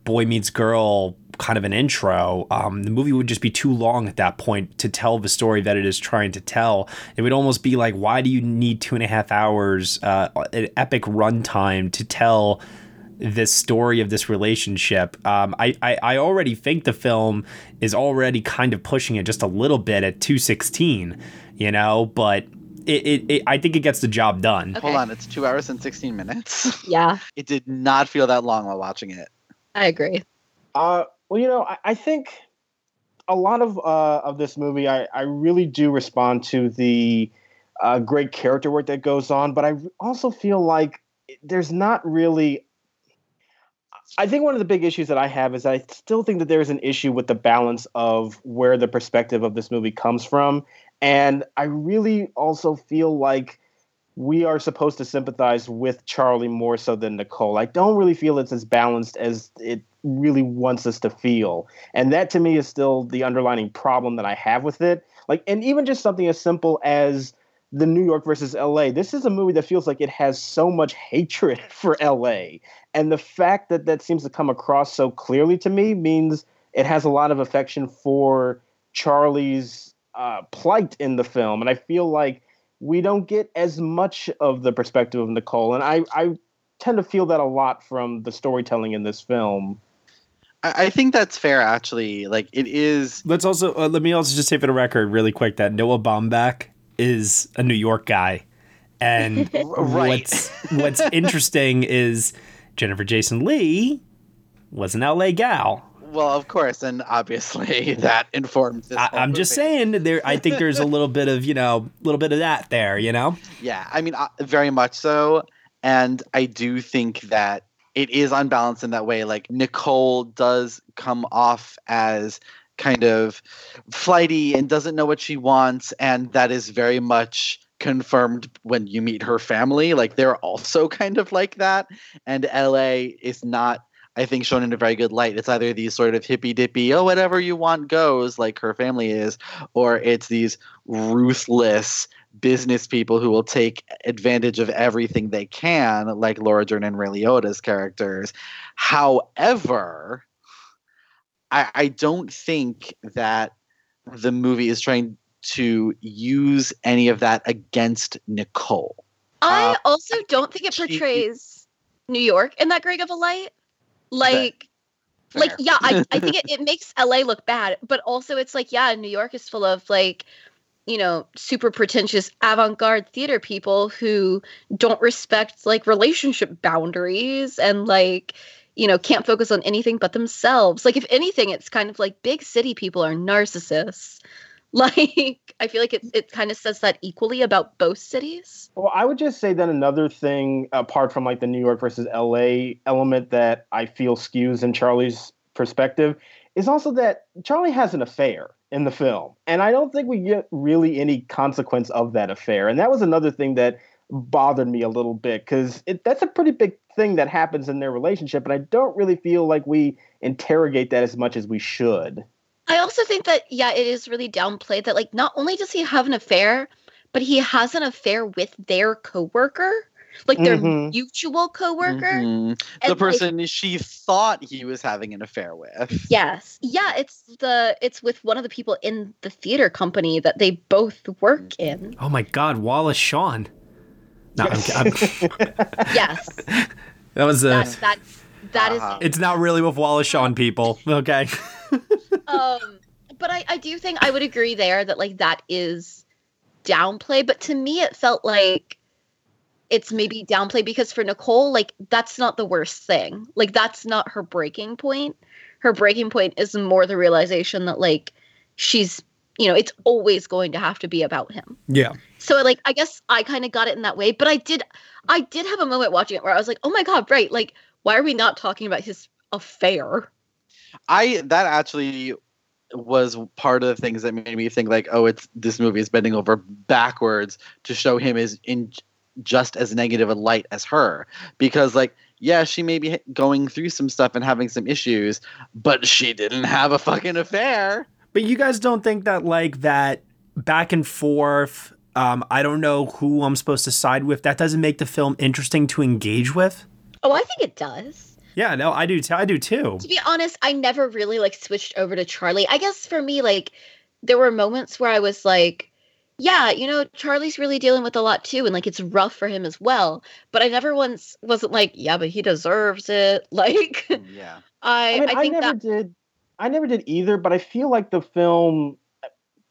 boy meets girl kind of an intro, um, the movie would just be too long at that point to tell the story that it is trying to tell. It would almost be like, why do you need two and a half hours, uh, an epic runtime to tell this story of this relationship? Um, I, I, I already think the film is already kind of pushing it just a little bit at 216, you know, but it, it, it I think it gets the job done. Hold on, it's two hours and sixteen minutes. Yeah, it did not feel that long while watching it. I agree. Uh, well, you know, I, I think a lot of uh, of this movie, I, I really do respond to the uh, great character work that goes on, but I also feel like there's not really. I think one of the big issues that I have is I still think that there's an issue with the balance of where the perspective of this movie comes from, and I really also feel like we are supposed to sympathize with Charlie more so than Nicole. I don't really feel it's as balanced as it really wants us to feel. And that to me is still the underlining problem that I have with it. Like and even just something as simple as the New York versus LA. This is a movie that feels like it has so much hatred for LA. And the fact that that seems to come across so clearly to me means it has a lot of affection for Charlie's uh, plight in the film. And I feel like we don't get as much of the perspective of Nicole. And I, I tend to feel that a lot from the storytelling in this film. I, I think that's fair, actually. Like it is. Let's also uh, let me also just say for the record, really quick, that Noah Baumbach is a New York guy, and Right. what's what's interesting is Jennifer Jason Leigh was an LA gal. Well, of course, and obviously that informs this. I, I'm just saying there. I think there's a little bit of you know, a little bit of that there. You know. Yeah, I mean, uh, very much so. And I do think that it is unbalanced in that way. Like Nicole does come off as kind of flighty and doesn't know what she wants, and that is very much confirmed when you meet her family. Like they're also kind of like that, and LA is not. I think shown in a very good light. It's either these sort of hippy dippy, oh, whatever you want goes, like her family is, or it's these ruthless business people who will take advantage of everything they can, like Laura Dern and Ray Liotta's characters. However, I, I don't think that the movie is trying to use any of that against Nicole. I Uh, also don't think it she- portrays New York in that great of a light. Like, like yeah, I, I think it, it makes LA look bad, but also it's like, yeah, New York is full of like, you know, super pretentious avant-garde theater people who don't respect like relationship boundaries and like, you know, can't focus on anything but themselves. Like if anything, it's kind of like big city people are narcissists. Like I feel like it it kind of says that equally about both cities. Well, I would just say that another thing, apart from like the New York versus LA element that I feel skews in Charlie's perspective, is also that Charlie has an affair in the film. And I don't think we get really any consequence of that affair. And that was another thing that bothered me a little bit because that's a pretty big thing that happens in their relationship. And I don't really feel like we interrogate that as much as we should. I also think that yeah, it is really downplayed that like not only does he have an affair, but he has an affair with their coworker, like their Mhm. mutual coworker. Mhm. The And, like- person she thought he was having an affair with. Yes. Yeah, it's the it's with one of the people in the theater company that they both work in. Oh my God, Wallace Shawn. No, I'm, I'm, Yes. that was a. that that that is Uh-huh. It's not really with Wallace Shawn, people. Okay. um but I, I do think I would agree there that like that is downplay, but to me it felt like it's maybe downplay because for Nicole, like that's not the worst thing. Like that's not her breaking point. Her breaking point is more the realization that like she's you know, it's always going to have to be about him. Yeah. So like I guess I kind of got it in that way, but I did I did have a moment watching it where I was like, "Oh my god, right. Like why are we not talking about his affair?" I that actually was part of the things that made me think like, oh, it's this movie is bending over backwards to show him is in just as negative a light as her, because like, yeah, she may be going through some stuff and having some issues, but she didn't have a fucking affair. But you guys don't think that like that back and forth, um, I don't know who I'm supposed to side with, that doesn't make the film interesting to engage with? Oh, I think it does. Yeah, no, I do t- I do too. To be honest, I never really like switched over to Charlie. I guess for me, like, there were moments where I was like, yeah, you know, Charlie's really dealing with a lot too, and like it's rough for him as well. But I never once wasn't like, yeah, but he deserves it. Like, mm, Yeah. I, I mean, I I, never that did. I never did either, but I feel like the film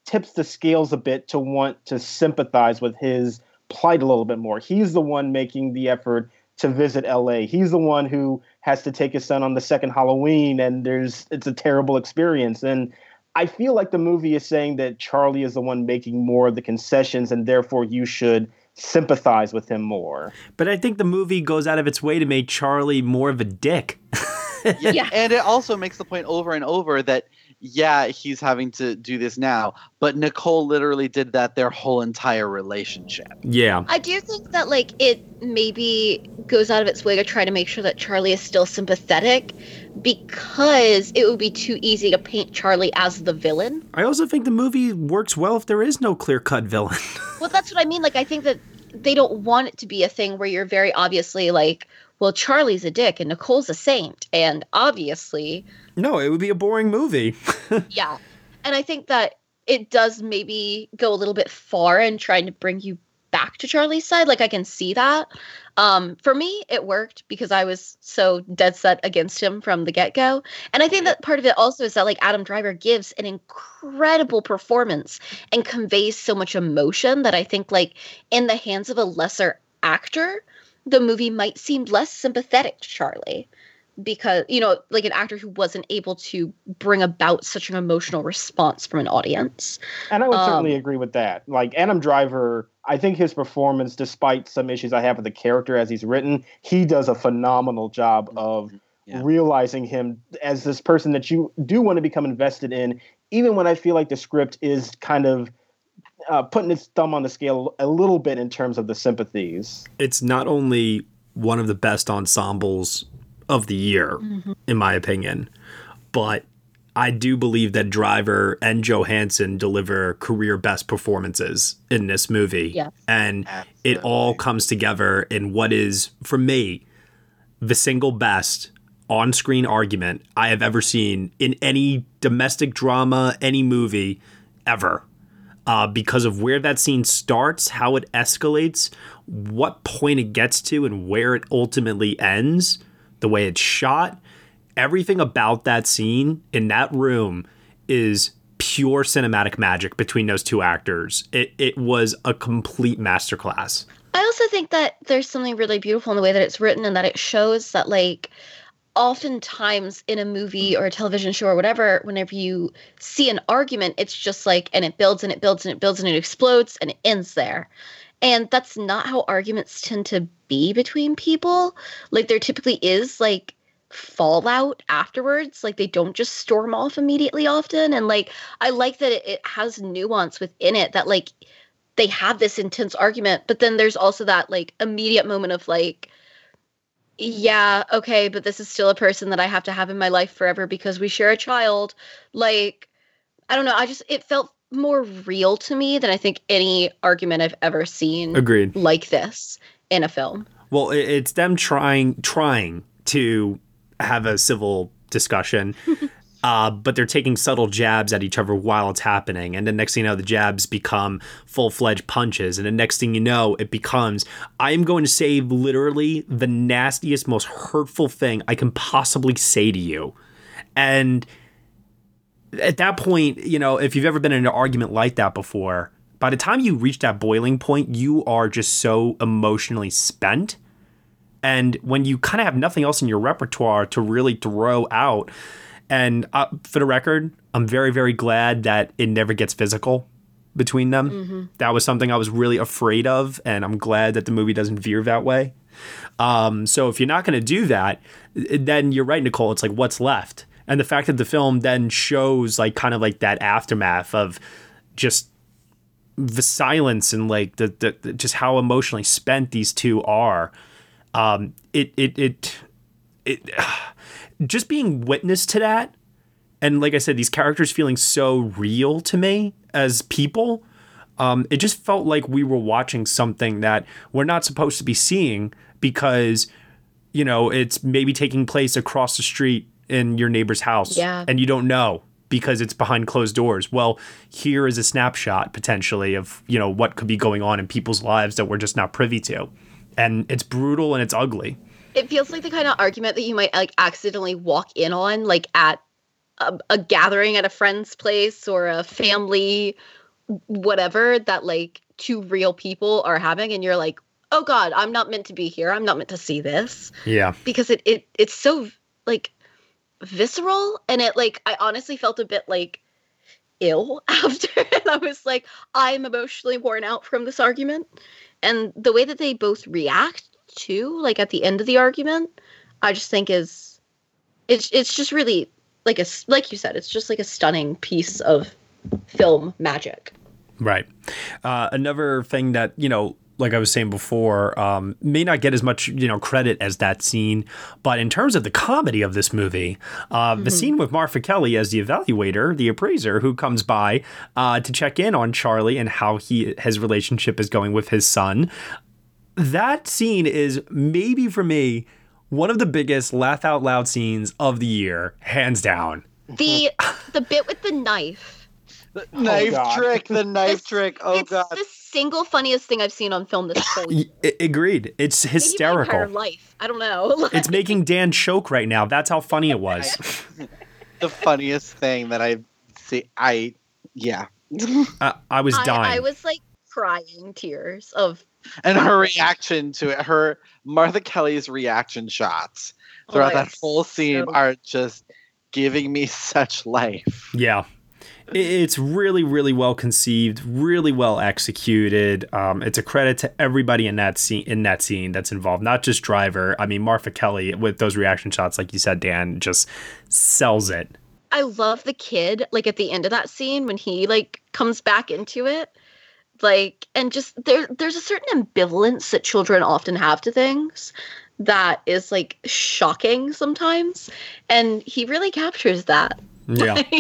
tips the scales a bit to want to sympathize with his plight a little bit more. He's the one making the effort to visit LA. He's the one who has to take his son on the second Halloween, and there's it's a terrible experience. And I feel like the movie is saying that Charlie is the one making more of the concessions, and therefore you should sympathize with him more. But I think the movie goes out of its way to make Charlie more of a dick. yeah. Yeah. And it also makes the point over and over that yeah, he's having to do this now, but Nicole literally did that their whole entire relationship. Yeah. I do think that like it maybe goes out of its way to try to make sure that Charlie is still sympathetic because it would be too easy to paint Charlie as the villain. I also think the movie works well if there is no clear cut villain. Well, that's what I mean. Like, I think that they don't want it to be a thing where you're very obviously like, well, Charlie's a dick and Nicole's a saint. And obviously, no, it would be a boring movie. yeah. And I think that it does maybe go a little bit far in trying to bring you back to Charlie's side. Like, I can see that. Um, for me, it worked because I was so dead set against him from the get go. And I think that part of it also is that, like, Adam Driver gives an incredible performance and conveys so much emotion that I think, like, in the hands of a lesser actor, the movie might seem less sympathetic to Charlie because you know like an actor who wasn't able to bring about such an emotional response from an audience And I would Um, certainly agree with that. Like Adam Driver, I think his performance, despite some issues I have with the character as he's written, he does a phenomenal job of Yeah. realizing him as this person that you do want to become invested in, even when I feel like the script is kind of uh, putting its thumb on the scale a little bit in terms of the sympathies. it's not only one of the best ensembles of the year, in my opinion, but I do believe that Driver and Johansson deliver career best performances in this movie. Yes. And it all comes together in what is, for me, the single best on screen argument I have ever seen in any domestic drama, any movie ever. Uh, because of where that scene starts, how it escalates, what point it gets to, and where it ultimately ends, the way it's shot, everything about that scene in that room is pure cinematic magic between those two actors. It, it was a complete masterclass. I also think that there's something really beautiful in the way that it's written and that it shows that like oftentimes in a movie or a television show or whatever, whenever you see an argument, it's just like and it builds and it builds and it builds and it explodes and it ends there. And that's not how arguments tend to be between people. Like there typically is like fallout afterwards. Like they don't just storm off immediately often. And like I like that it, has nuance within it that like they have this intense argument, but then there's also that like immediate moment of like, yeah, okay, but this is still a person that I have to have in my life forever because we share a child. Like, I don't know. I just, it felt more real to me than I think any argument I've ever seen Agreed. like this in a film. Well, it's them trying trying to have a civil discussion, uh, but they're taking subtle jabs at each other while it's happening. And the next thing you know, the jabs become full fledged punches. And the next thing you know, it becomes I am going to say literally the nastiest, most hurtful thing I can possibly say to you. And at that point, you know, if you've ever been in an argument like that before, by the time you reach that boiling point, you are just so emotionally spent. And when you kind of have nothing else in your repertoire to really throw out, and uh, for the record, I'm very, very glad that it never gets physical between them. That was something I was really afraid of, and I'm glad that the movie doesn't veer that way. Um, so if you're not going to do that, then you're right, Nicole. It's like what's left, and the fact that the film then shows like kind of like that aftermath of just the silence and like the, the, the just how emotionally spent these two are. Um, it it it it just being witness to that, and like I said, these characters feeling so real to me as people. Um, it just felt like we were watching something that we're not supposed to be seeing because, you know, it's maybe taking place across the street in your neighbor's house, Yeah. and you don't know because it's behind closed doors. Well, here is a snapshot potentially of you know what could be going on in people's lives that we're just not privy to, and it's brutal and it's ugly. It feels like the kind of argument that you might like accidentally walk in on, like at a, a gathering at a friend's place or a family, whatever, that like two real people are having, and you're like, oh God, I'm not meant to be here. I'm not meant to see this. Yeah. because it, it it's so like visceral and it like I honestly felt a bit like ill after and I was like I'm emotionally worn out from this argument. And the way that they both react to like at the end of the argument I just think is it's it's just really like a like you said it's just like a stunning piece of film magic. Right. Uh, another thing that, you know, like I was saying before, um, may not get as much, you know, credit as that scene, but in terms of the comedy of this movie, uh, the scene with Martha Kelly as the evaluator, the appraiser who comes by uh, to check in on Charlie and how he his relationship is going with his son, that scene is maybe for me one of the biggest laugh out loud scenes of the year, hands down. the the bit with the knife knife God. trick, the knife trick. Oh it's god. the single funniest thing I've seen on film this whole year. Agreed. It's Maybe my entire life. I don't know. Like, It's making Dan choke right now. That's how funny it was. the funniest thing that I've seen. I yeah. I, I was dying. I was like crying tears of and her reaction to it, her Martha Kelly's reaction shots Oh, throughout that whole scene so- are just giving me such life. yeah. It's really, really well conceived, really well executed. Um, it's a credit to everybody in that scene. In that scene, that's involved, not just Driver. I mean, Martha Kelly with those reaction shots, like you said, Dan, just sells it. I love the kid like at the end of that scene when he like comes back into it. Like and just there there's a certain ambivalence that children often have to things that is like shocking sometimes and he really captures that. Yeah.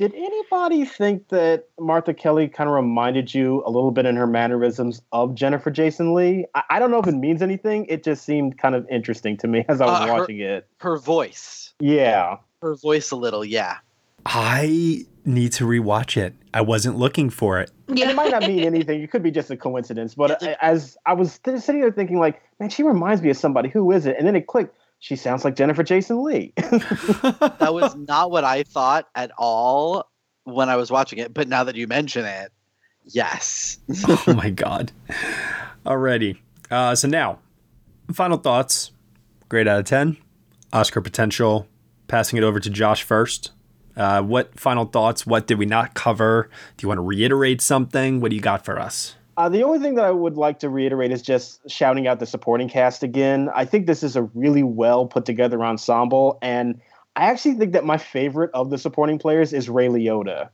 Like, Did anybody think that Martha Kelly kind of reminded you a little bit in her mannerisms of Jennifer Jason Leigh? I, I don't know if it means anything. It just seemed kind of interesting to me as I was Uh, her- watching it. Her voice. Yeah. Her voice a little, yeah. I need to rewatch it. I wasn't looking for it. Yeah. it might not mean anything. It could be just a coincidence. But as I was sitting there thinking, like, man, she reminds me of somebody. Who is it? And then it clicked. She sounds like Jennifer Jason Leigh. That was not what I thought at all when I was watching it, but now that you mention it, yes. oh my god. Alrighty. Uh, so now, final thoughts. Grade out of ten. Oscar potential. Passing it over to Josh first. Uh, what final thoughts? What did we not cover? Do you want to reiterate something? What do you got for us? Uh, the only thing that I would like to reiterate is just shouting out the supporting cast again. I think this is a really well put together ensemble, and I actually think that my favorite of the supporting players is Ray Liotta.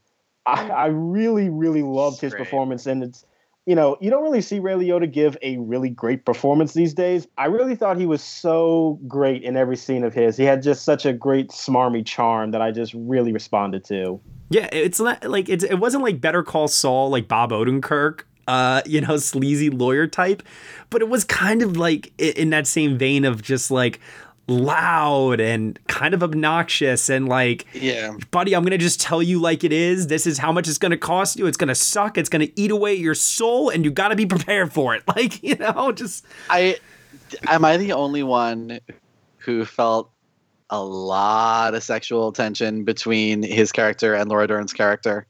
I, I really, really loved his performance, and it's you know you don't really see Ray Liotta give a really great performance these days. I really thought he was so great in every scene of his. He had just such a great smarmy charm that I just really responded to. Yeah, it's not like it's, it wasn't like Better Call Saul, like Bob Odenkirk, uh, you know, sleazy lawyer type, but it was kind of like in that same vein of just like loud and kind of obnoxious and like Yeah. buddy i'm gonna just tell you like it is. This is how much it's gonna cost you. It's gonna suck. It's gonna eat away your soul and you gotta be prepared for it. Like you know just I am I the only one who felt a lot of sexual tension between his character and Laura Dern's character?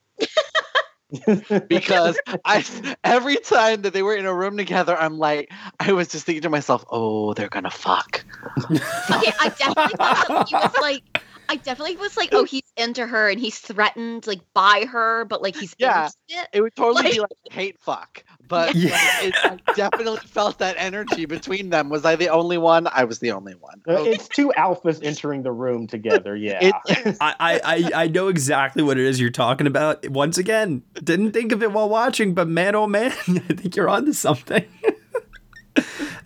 because I every time that they were in a room together, I'm like, I was just thinking to myself, "Oh, they're gonna fuck." Okay, I definitely thought that he was like, I definitely was like, oh, he's into her and he's threatened like by her, but like he's Yeah. into it. It would totally be Like- like hate fuck, but Yeah. like, it, I definitely felt that energy between them. Was I the only one? I was the only one. Uh, It's two alphas entering the room together. Yeah. It, I, I, I I know exactly what it is you're talking about. Once again, didn't think of it while watching, but man, oh man, I think you're onto something.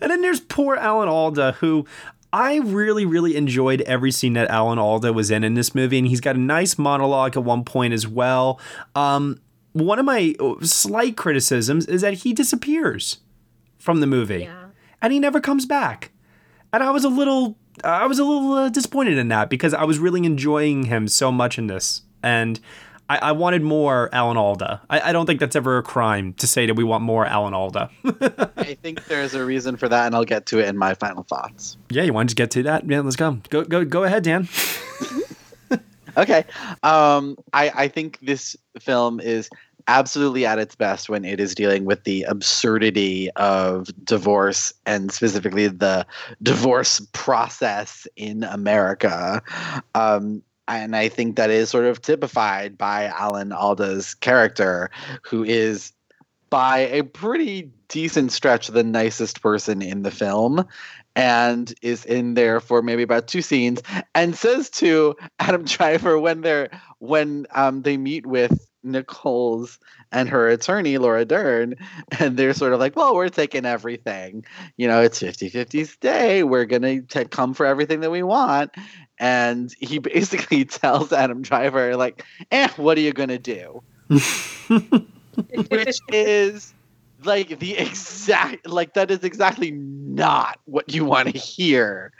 and then there's poor Alan Alda, who I really, really enjoyed every scene that Alan Alda was in in this movie, and he's got a nice monologue at one point as well. Um, one of my slight criticisms is that he disappears from the movie, Yeah. and he never comes back and I was a little I was a little uh, disappointed in that because I was really enjoying him so much in this, and I, I wanted more Alan Alda. I, I don't think that's ever a crime to say that we want more Alan Alda. I think there's a reason for that, and I'll get to it in my final thoughts. yeah, you want to get to that? Yeah, let's go. Go go go ahead, Dan. Okay. Um, I, I think this film is absolutely at its best when it is dealing with the absurdity of divorce and specifically the divorce process in America. Um, and I think that is sort of typified by Alan Alda's character, who is by a pretty decent stretch the nicest person in the film and is in there for maybe about two scenes and says to Adam Driver when they're when um they meet with Nicole's and her attorney Laura Dern and they're sort of like well we're taking everything. You know it's 50-50's day. We're gonna ta- come for everything that we want. And he basically tells Adam Driver like eh what are you gonna do? Which is like the exact like that is exactly not what you want to hear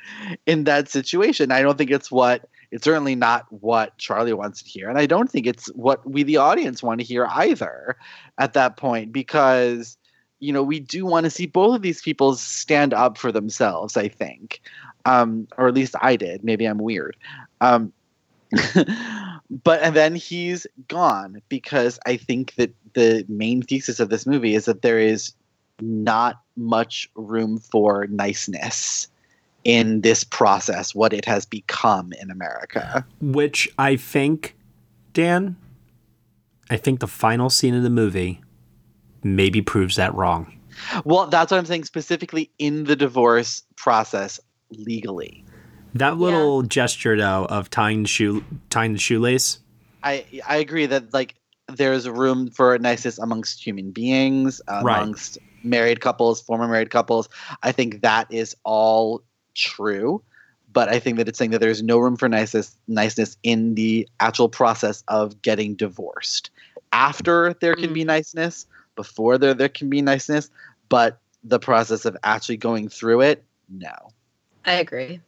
in that situation. I don't think it's what it's certainly not what Charlie wants to hear, and I don't think it's what we the audience want to hear either at that point because you know we do want to see both of these people stand up for themselves. I think, um, or at least I did. Maybe I'm weird. Um, but and then he's gone because I think that the main thesis of this movie is that there is not much room for niceness in this process, what it has become in America. Which I think, Dan, I think the final scene of the movie maybe proves that wrong. Well, that's what I'm saying specifically in the divorce process legally. That little gesture though of tying the shoe tying the shoelace. I I agree that like there's room for niceness amongst human beings, Right. amongst married couples, former married couples. I think that is all true, but I think that it's saying that there's no room for niceness niceness in the actual process of getting divorced. After there can hmm. be niceness, before there there can be niceness, but the process of actually going through it, no. I agree.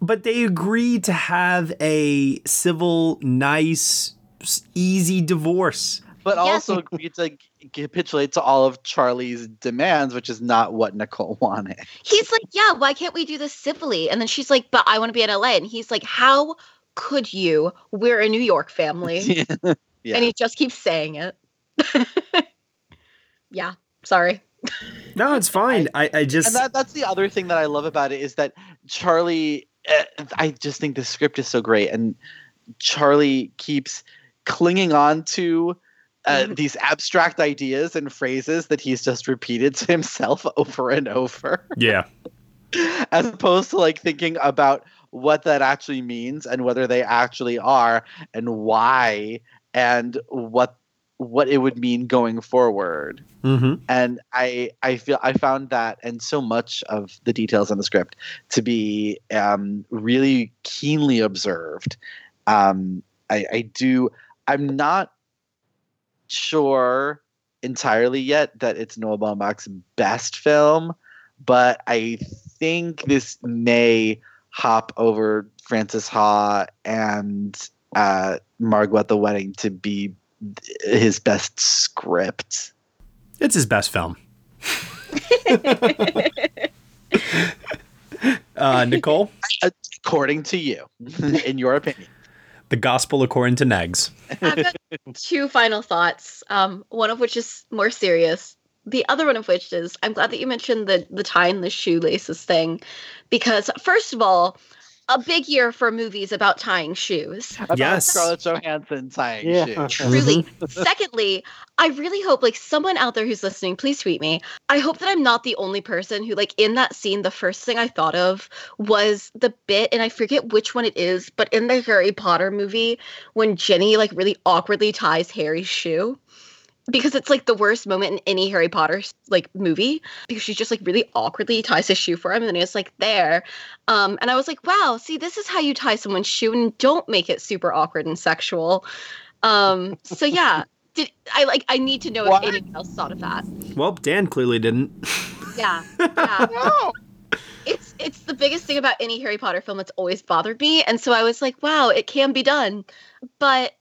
But they agreed to have a civil, nice, easy divorce. But also agreed to capitulate to all of Charlie's demands, which is not what Nicole wanted. He's like, yeah, why can't we do this civilly? And then she's like, but I want to be in LA. And he's like, how could you? We're a New York family. Yeah. And he just keeps saying it. yeah, sorry. No, it's fine. I, I just and that, that's the other thing that I love about it is that Charlie. I just think the script is so great, and Charlie keeps clinging on to uh, these abstract ideas and phrases that he's just repeated to himself over and over, yeah. as opposed to like thinking about what that actually means and whether they actually are and why and what what it would mean going forward Mm-hmm. and I I feel I found that and so much of the details in the script to be um, really keenly observed. Um, I, I do. I'm not sure entirely yet that it's Noah Baumbach's best film, but I think this may hop over Frances Ha and uh, Margot at the Wedding to be his best script. It's his best film. uh, Nicole, According to you, in your opinion. the gospel according to Negs. I've got two final thoughts. Um, one of which is more serious. The other one of which is I'm glad that you mentioned the the tying the shoelaces thing, because first of all, a big year for movies about tying shoes. About Yes. Scarlett Johansson tying Yeah. shoes. Truly. Secondly, I really hope like someone out there who's listening, please tweet me. I hope that I'm not the only person who like in that scene the first thing I thought of was the bit and I forget which one it is, but in the Harry Potter movie when Ginny like really awkwardly ties Harry's shoe because it's like the worst moment in any Harry Potter like movie because she's just like really awkwardly ties his shoe for him and then it's like there. Um and I was like, wow, see this is how you tie someone's shoe and don't make it super awkward and sexual. Um so yeah, did I like I need to know What? if anyone else thought of that. Well, Dan clearly didn't. Yeah. Yeah. It's it's the biggest thing about any Harry Potter film that's always bothered me and so I was like, wow, it can be done. But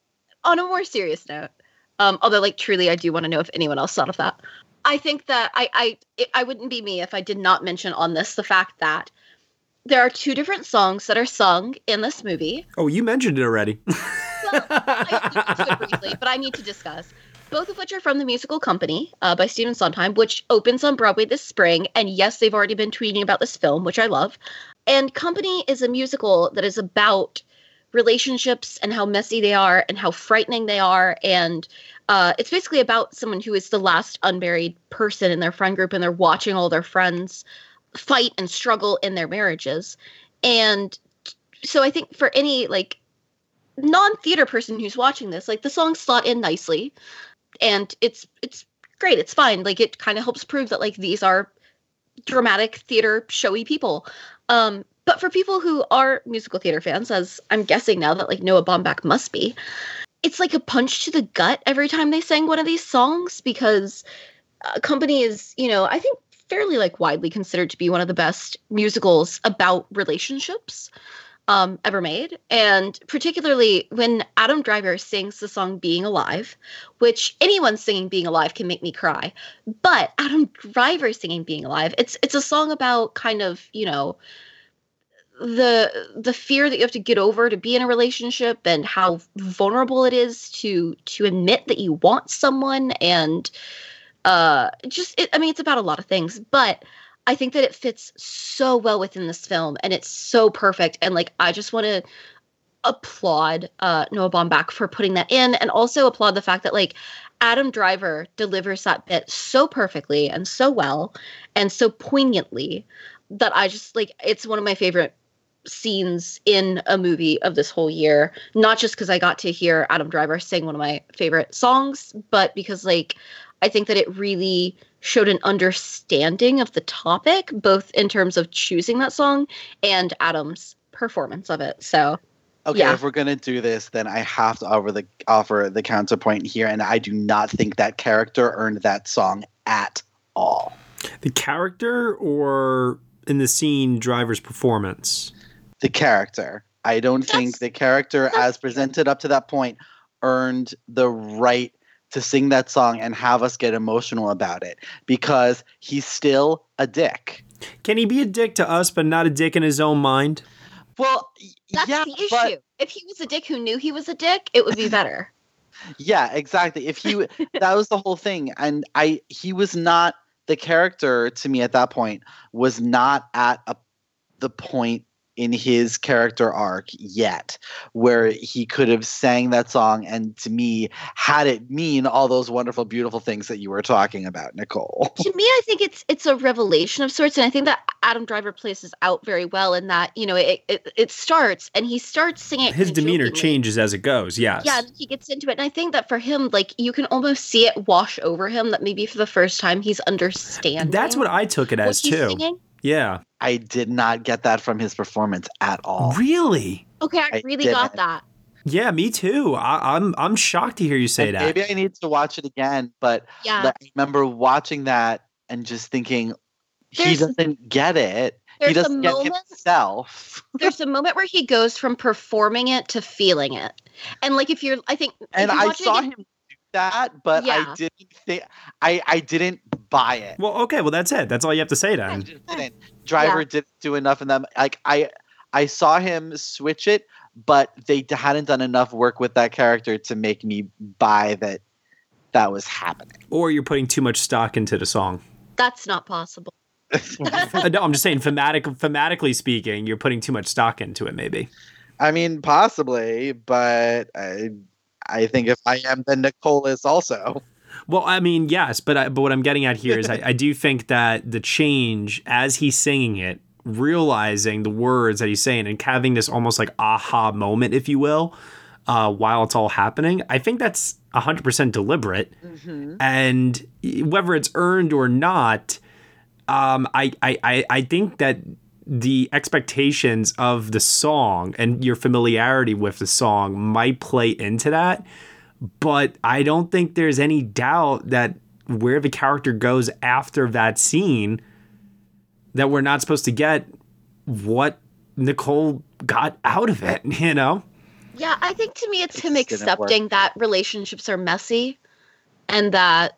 on a more serious note, um although like truly I do want to know if anyone else thought of that. I think that I I it, I wouldn't be me if I did not mention on this the fact that there are two different songs that are sung in this movie. Oh, you mentioned it already. Well, I briefly, but I need to discuss. Both of which are from the musical Company uh, by Stephen Sondheim, which opens on Broadway this spring. And yes, they've already been tweeting about this film, which I love. And Company is a musical that is about relationships and how messy they are and how frightening they are. And uh, it's basically about someone who is the last unmarried person in their friend group, and they're watching all their friends fight and struggle in their marriages. And so I think for any like non-theater person who's watching this like the songs slot in nicely and it's it's great it's fine like it kind of helps prove that like these are dramatic theater showy people um but for people who are musical theater fans as i'm guessing now that like noah baumbach must be it's like a punch to the gut every time they sang one of these songs because uh, company is you know i think fairly like widely considered to be one of the best musicals about relationships um, ever made. And particularly when Adam Driver sings the song Being Alive, which anyone singing Being Alive can make me cry. But Adam Driver singing Being Alive, it's it's a song about kind of, you know, the the fear that you have to get over to be in a relationship and how vulnerable it is to to admit that you want someone and uh just it, I mean it's about a lot of things, but I think that it fits so well within this film and it's so perfect. And like, I just want to applaud uh, Noah Baumbach for putting that in and also applaud the fact that like Adam Driver delivers that bit so perfectly and so well and so poignantly that I just like, it's one of my favorite scenes in a movie of this whole year. Not just because I got to hear Adam Driver sing one of my favorite songs, but because like, I think that it really showed an understanding of the topic, both in terms of choosing that song and Adam's performance of it. So Okay, Yeah. if we're gonna do this, then I have to offer the offer the counterpoint here, and I do not think that character earned that song at all. The character or in the scene driver's performance? The character, I don't think the character, as presented up to that point, earned the right to sing that song and have us get emotional about it because he's still a dick. Can he be a dick to us but not a dick in his own mind? Well, that's yeah, the issue. but- if he was a dick who knew he was a dick, it would be better. Yeah, exactly. If he that was the whole thing and I he was not the character to me at that point was not at a the point in his character arc yet where he could have sang that song and to me had it mean all those wonderful beautiful things that you were talking about Nicole. to me, I think it's it's a revelation of sorts, and I think that Adam Driver plays this out very well. In that you know it it, it starts and he starts singing. His demeanor jokingly. changes as it goes. Yes. Yeah, he gets into it, and I think that for him, like you can almost see it wash over him. That maybe for the first time he's understanding. That's what I took it as too. singing. Yeah. I did not get that from his performance at all. Really? Okay, I I really got didn't. that. Yeah, me too. I, I'm I'm shocked to hear you say And that. Maybe I need to watch it again, but Yeah. like, I remember watching that and just thinking he doesn't get it. He doesn't get moment- himself. There's a moment where he goes from performing it to feeling it, and like if you're, I think, And I saw again- him do that, but Yeah. I didn't think I I didn't buy it. Well, okay, well that's it. That's all you have to say then. Didn't. Driver Yeah. didn't do enough in them. Like I I saw him switch it, but they hadn't done enough work with that character to make me buy that that was happening. Or you're putting too much stock into the song. That's not possible. Uh, no, I'm just saying thematic thematically speaking, you're putting too much stock into it maybe. I mean, possibly, but I I think if I am, then Nicole is also. Well, I mean, yes, but I, but what I'm getting at here is I, I do think that the change as he's singing it, realizing the words that he's saying and having this almost like aha moment, if you will, uh, while it's all happening, I think that's 100% deliberate. And whether it's earned or not, um, I, I, I, I think that the expectations of the song and your familiarity with the song might play into that but I don't think there's any doubt that where the character goes after that scene, that we're not supposed to get what Nicole got out of it, you know? Yeah, I think to me it's him just didn't work. accepting that relationships are messy and that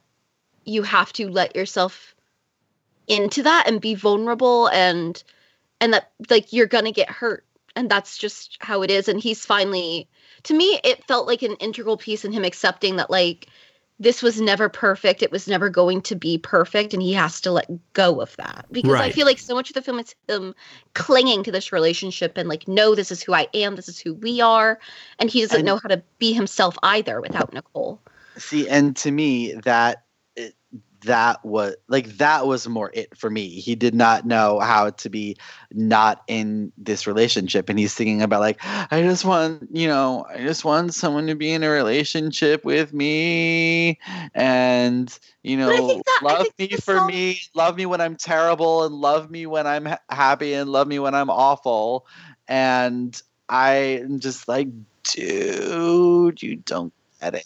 you have to let yourself into that and be vulnerable and and that like you're going to get hurt and that's just how it is and he's finally to me it felt like an integral piece in him accepting that like this was never perfect it was never going to be perfect and he has to let go of that. Because i feel like so much of the film is him clinging to this relationship and like no this is who i am this is who we are and he doesn't And- know how to be himself either without nicole. See, and to me, that that was like that was more it for me. He did not know how to be not in this relationship, and he's thinking about like, I just want, you know, I just want someone to be in a relationship with me, and you know, that- love me for song- me, love me when I'm terrible, and love me when I'm ha- happy, and love me when I'm awful, and I'm just like, dude, you don't get it.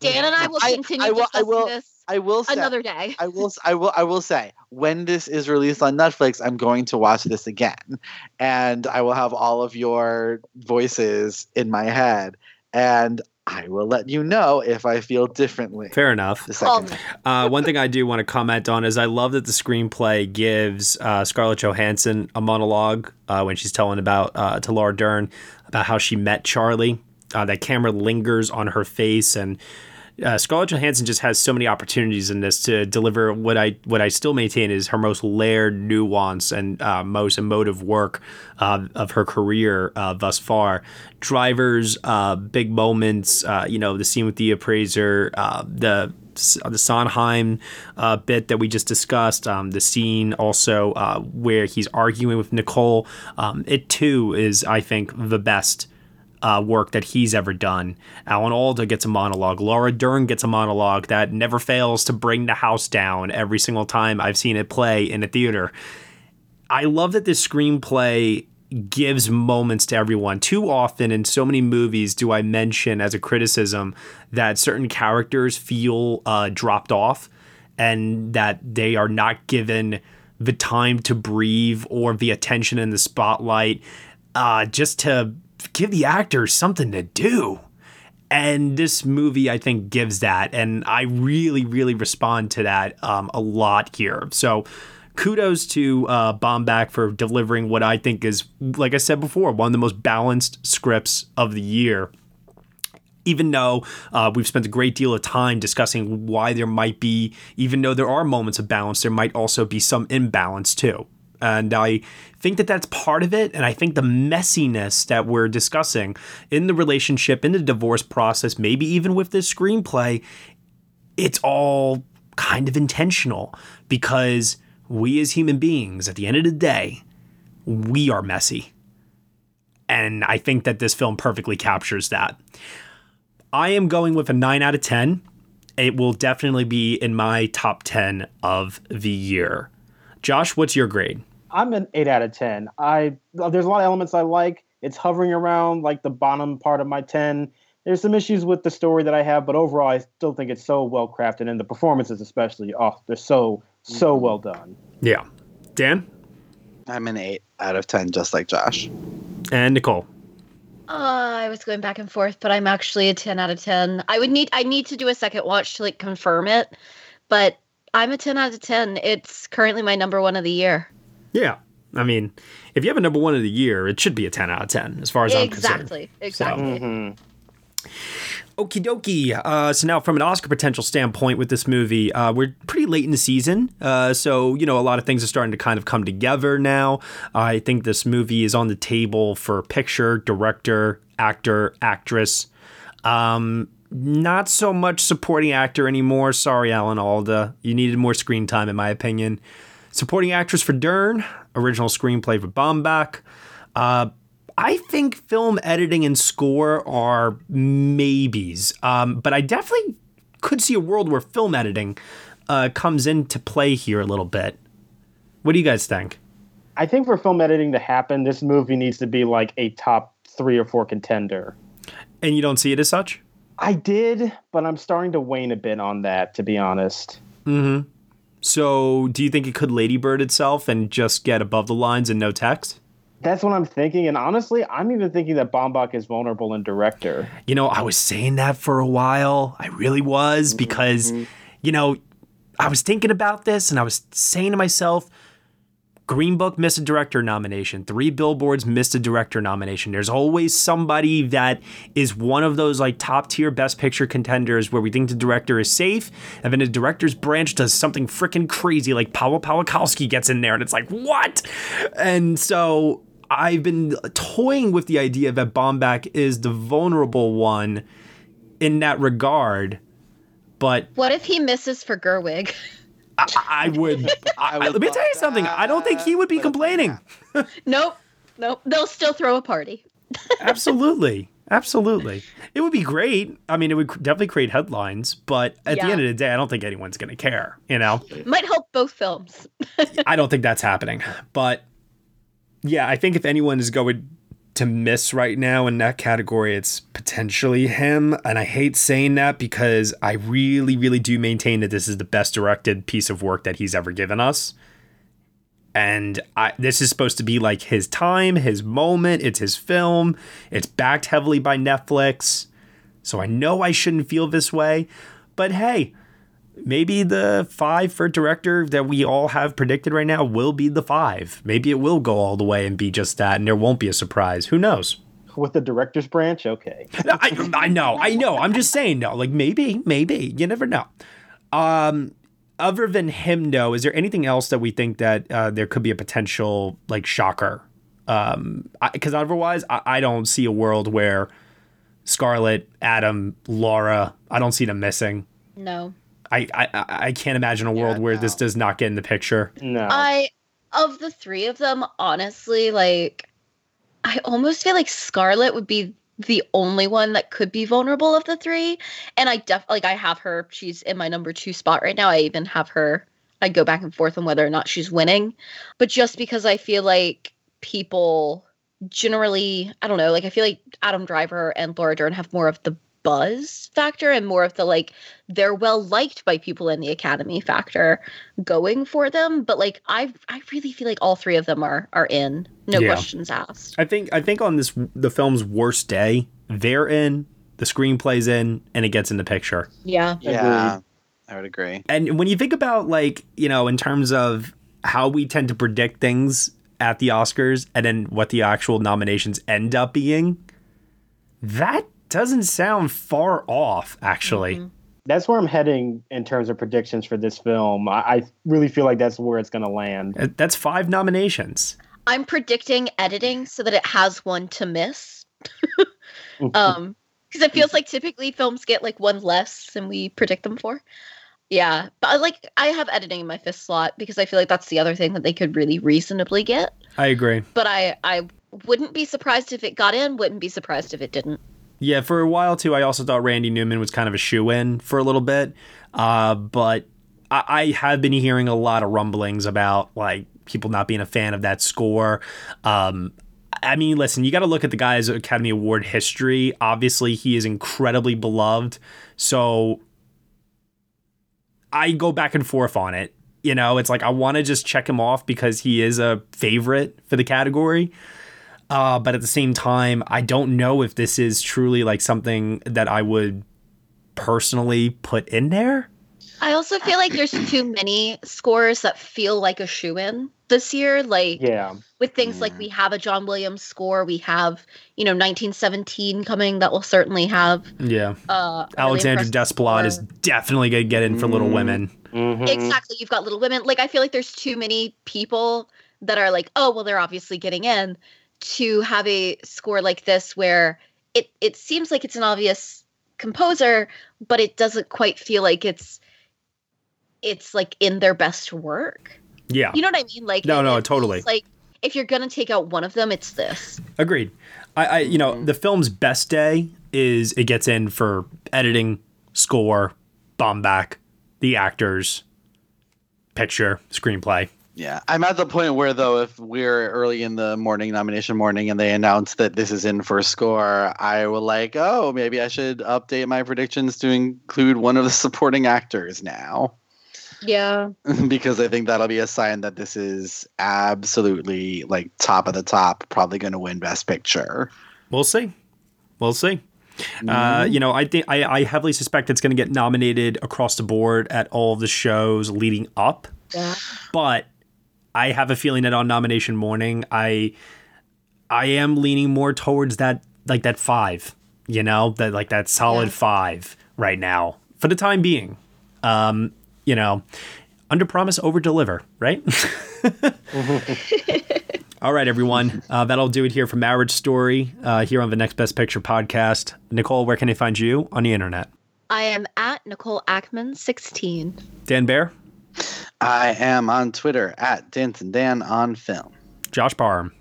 dan and i will I- continue I will- I will- this I will say, another day I will. I will. I will say when this is released on Netflix, I'm going to watch this again, and I will have all of your voices in my head, and I will let you know if I feel differently. Fair enough. The second. me. Uh, one thing I do want to comment on is I love that the screenplay gives uh, Scarlett Johansson a monologue uh, when she's telling about uh, to Laura Dern about how she met Charlie. Uh, that camera lingers on her face, and uh, Scarlett Johansson just has so many opportunities in this to deliver what I what I still maintain is her most layered, nuance, and uh, most emotive work uh, of her career uh, thus far. Drivers, uh, big moments, uh, you know, the scene with the appraiser, the the Sondheim uh, bit that we just discussed, um, the scene also uh, where he's arguing with Nicole. Um, it too is, I think, the best uh, work that he's ever done. Alan Alda gets a monologue. Laura Dern gets a monologue that never fails to bring the house down every single time I've seen it play in a theater. I love that this screenplay gives moments to everyone. Too often in so many movies do I mention as a criticism that certain characters feel uh, dropped off and that they are not given the time to breathe or the attention in the spotlight uh, just to give the actors something to do. And this movie, I think, gives that. And I really, really respond to that um, a lot here. So kudos to uh, Baumbach for delivering what I think is, like I said before, one of the most balanced scripts of the year. Even though uh, we've spent a great deal of time discussing why there might be, even though there are moments of balance, there might also be some imbalance too. And I think that that's part of it. And I think the messiness that we're discussing in the relationship, in the divorce process, maybe even with this screenplay, it's all kind of intentional because we as human beings, at the end of the day, we are messy. And I think that this film perfectly captures that. I am going with a 9 out of 10. It will definitely be in my top 10 of the year. Josh, what's your grade? I'm an eight out of ten. I there's a lot of elements I like. It's hovering around like the bottom part of my ten. There's some issues with the story that I have, but overall, I still think it's so well crafted, and the performances, especially, oh, they're so so well done. Yeah, Dan I'm an eight out of ten, just like Josh. and Nicole. Uh, I was going back and forth, but I'm actually a 10 out of 10. I would need I need to do a second watch to like confirm it, but I'm a 10 out of 10. It's currently my number one of the year. Yeah, I mean, if you have a number one of the year, it should be a 10 out of 10 as far as I'm concerned. Exactly. Exactly. Mm-hmm. Okie dokie. Uh, so now, from an Oscar potential standpoint with this movie, uh, we're pretty late in the season. Uh, so, you know, a lot of things are starting to kind of come together now. I think this movie is on the table for picture, director, actor, actress. Um, not so much supporting actor anymore. Sorry, Alan Alda. You needed more screen time, in my opinion. Supporting actress for Dern, original screenplay for Baumbach. Uh, I think film editing and score are maybes, um, but I definitely could see a world where film editing uh, comes into play here a little bit. What do you guys think? I think for film editing to happen, this movie needs to be like a top three or four contender. And you don't see it as such? I did, but I'm starting to wane a bit on that, to be honest. Mm-hmm. So, do you think it could Ladybird itself and just get above the lines and no text? That's what I'm thinking, and honestly, I'm even thinking that Baumbach is vulnerable in director. You know, I was saying that for a while. I really was mm-hmm, because, mm-hmm. you know, I was thinking about this and I was saying to myself, Green Book missed a director nomination. Three Billboards missed a director nomination. There's always somebody that is one of those like top tier best picture contenders where we think the director is safe, and then the director's branch does something freaking crazy like Paweł Pawlikowski gets in there, and it's like, what? And so I've been toying with the idea that Baumbach is the vulnerable one in that regard, but What if he misses for Gerwig? I, I would. I, let me tell you something. I don't think he would be complaining. nope. Nope. They'll still throw a party. Absolutely. Absolutely. It would be great. I mean, it would definitely create headlines, but at the end of the day, I don't think anyone's going to care, you know? Might help both films. I don't think that's happening. But yeah, I think if anyone is going to miss right now in that category, it's potentially him. And I hate saying that because I really, really do maintain that this is the best directed piece of work that he's ever given us. And I, this is supposed to be like his time, his moment. It's his film. It's backed heavily by Netflix. So I know I shouldn't feel this way. But hey, maybe the five for director that we all have predicted right now will be the five. Maybe it will go all the way and be just that, and there won't be a surprise. Who knows? With the director's branch, okay. I, I know, I know. I'm just saying, no. Like maybe, maybe you never know. Um, other than him, though, is there anything else that we think that uh, there could be a potential like shocker? Um, because otherwise, I, I don't see a world where Scarlett, Adam, Laura, I don't see them missing. No. I, I I can't imagine a world where this does not get in the picture. No. I of the three of them, honestly, like I almost feel like Scarlett would be the only one that could be vulnerable of the three. And I def like I have her. She's in my number two spot right now. I even have her. I go back and forth on whether or not she's winning, but just because I feel like people generally, I don't know, like I feel like Adam Driver and Laura Dern have more of the buzz factor and more of the like they're well liked by people in the academy factor going for them but like i i really feel like all three of them are are in no Yeah. questions asked I think I think on this the film's worst day, they're in, the screenplay's in, and it gets in the picture. yeah Yeah, I would agree. And when you think about like, you know, in terms of how we tend to predict things at the Oscars and then what the actual nominations end up being, that doesn't sound far off, actually. That's where I'm heading in terms of predictions for this film. I, I really feel like that's where it's going to land. Uh, That's five nominations. i'm predicting editing so that it has one to miss um because it feels like typically films get like one less than we predict them for yeah but I like i have editing in my fifth slot because i feel like that's the other thing that they could really reasonably get I agree. but I I wouldn't be surprised if it got in. Wouldn't be surprised if it didn't. Yeah, for a while too, I also thought Randy Newman was kind of a shoe in for a little bit. Uh, but I, I have been hearing a lot of rumblings about like people not being a fan of that score. Um, I mean, listen, you got to look at the guy's Academy Award history. Obviously, he is incredibly beloved. So I go back and forth on it. You know, it's like I want to just check him off because he is a favorite for the category. Uh, but at the same time, I don't know if this is truly like something that I would personally put in there. I also feel like there's too many scores that feel like a shoe in this year. Like Yeah. with things like we have a John Williams score, we have you know 1917 coming that will certainly have Yeah. uh, a really Alexandre impressive Desplat score. is definitely going to get in for Little Women. Exactly. You've got Little Women. Like, I feel like there's too many people that are like, oh, well, they're obviously getting in to have a score like this where it, it seems like it's an obvious composer, but it doesn't quite feel like it's it's like in their best work. Yeah. You know what I mean? Like No, no, totally. Like if you're gonna take out one of them, it's this. Agreed. I, I you know, the film's best day is it gets in for editing, score, Baumbach, the actors, picture, screenplay. Yeah, I'm at the point where though, if we're early in the morning nomination morning and they announce that this is in for score, I will like, oh, maybe I should update my predictions to include one of the supporting actors now, Yeah. because I think that'll be a sign that this is absolutely like top of the top, probably going to win Best Picture. We'll see. We'll see. Uh, you know, I think I, I heavily suspect it's going to get nominated across the board at all of the shows leading up. Yeah. But I have a feeling that on nomination morning, I I am leaning more towards that like that five. You know, that like that solid five right now for the time being. Um, you know, under promise, over deliver, right? All right, everyone. Uh, that'll do it here for Marriage Story uh, here on the Next Best Picture podcast. Nicole, where can they find you on the internet? I am at Nicole Ackman 16. Dan Bayer, I am on Twitter at Danton Dan on film. Josh Parham,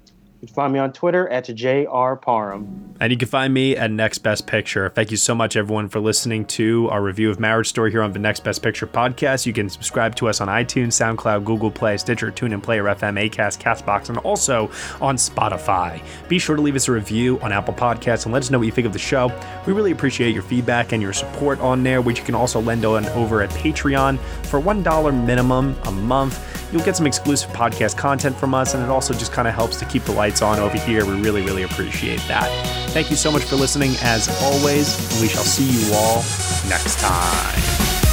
You can find me on Twitter at JR Parham. and you can find me at Next Best Picture. Thank you so much, everyone, for listening to our review of Marriage Story here on the Next Best Picture podcast. You can subscribe to us on iTunes, SoundCloud, Google Play, Stitcher, TuneIn, Player FM, Acast, Castbox, and also on Spotify. Be sure to leave us a review on Apple Podcasts and let us know what you think of the show. We really appreciate your feedback and your support on there, which you can also lend on over at Patreon for $1 minimum a month. You'll get some exclusive podcast content from us, and it also just kind of helps to keep the lights on over here. We really, really appreciate that. Thank you so much for listening, as always, and we shall see you all next time.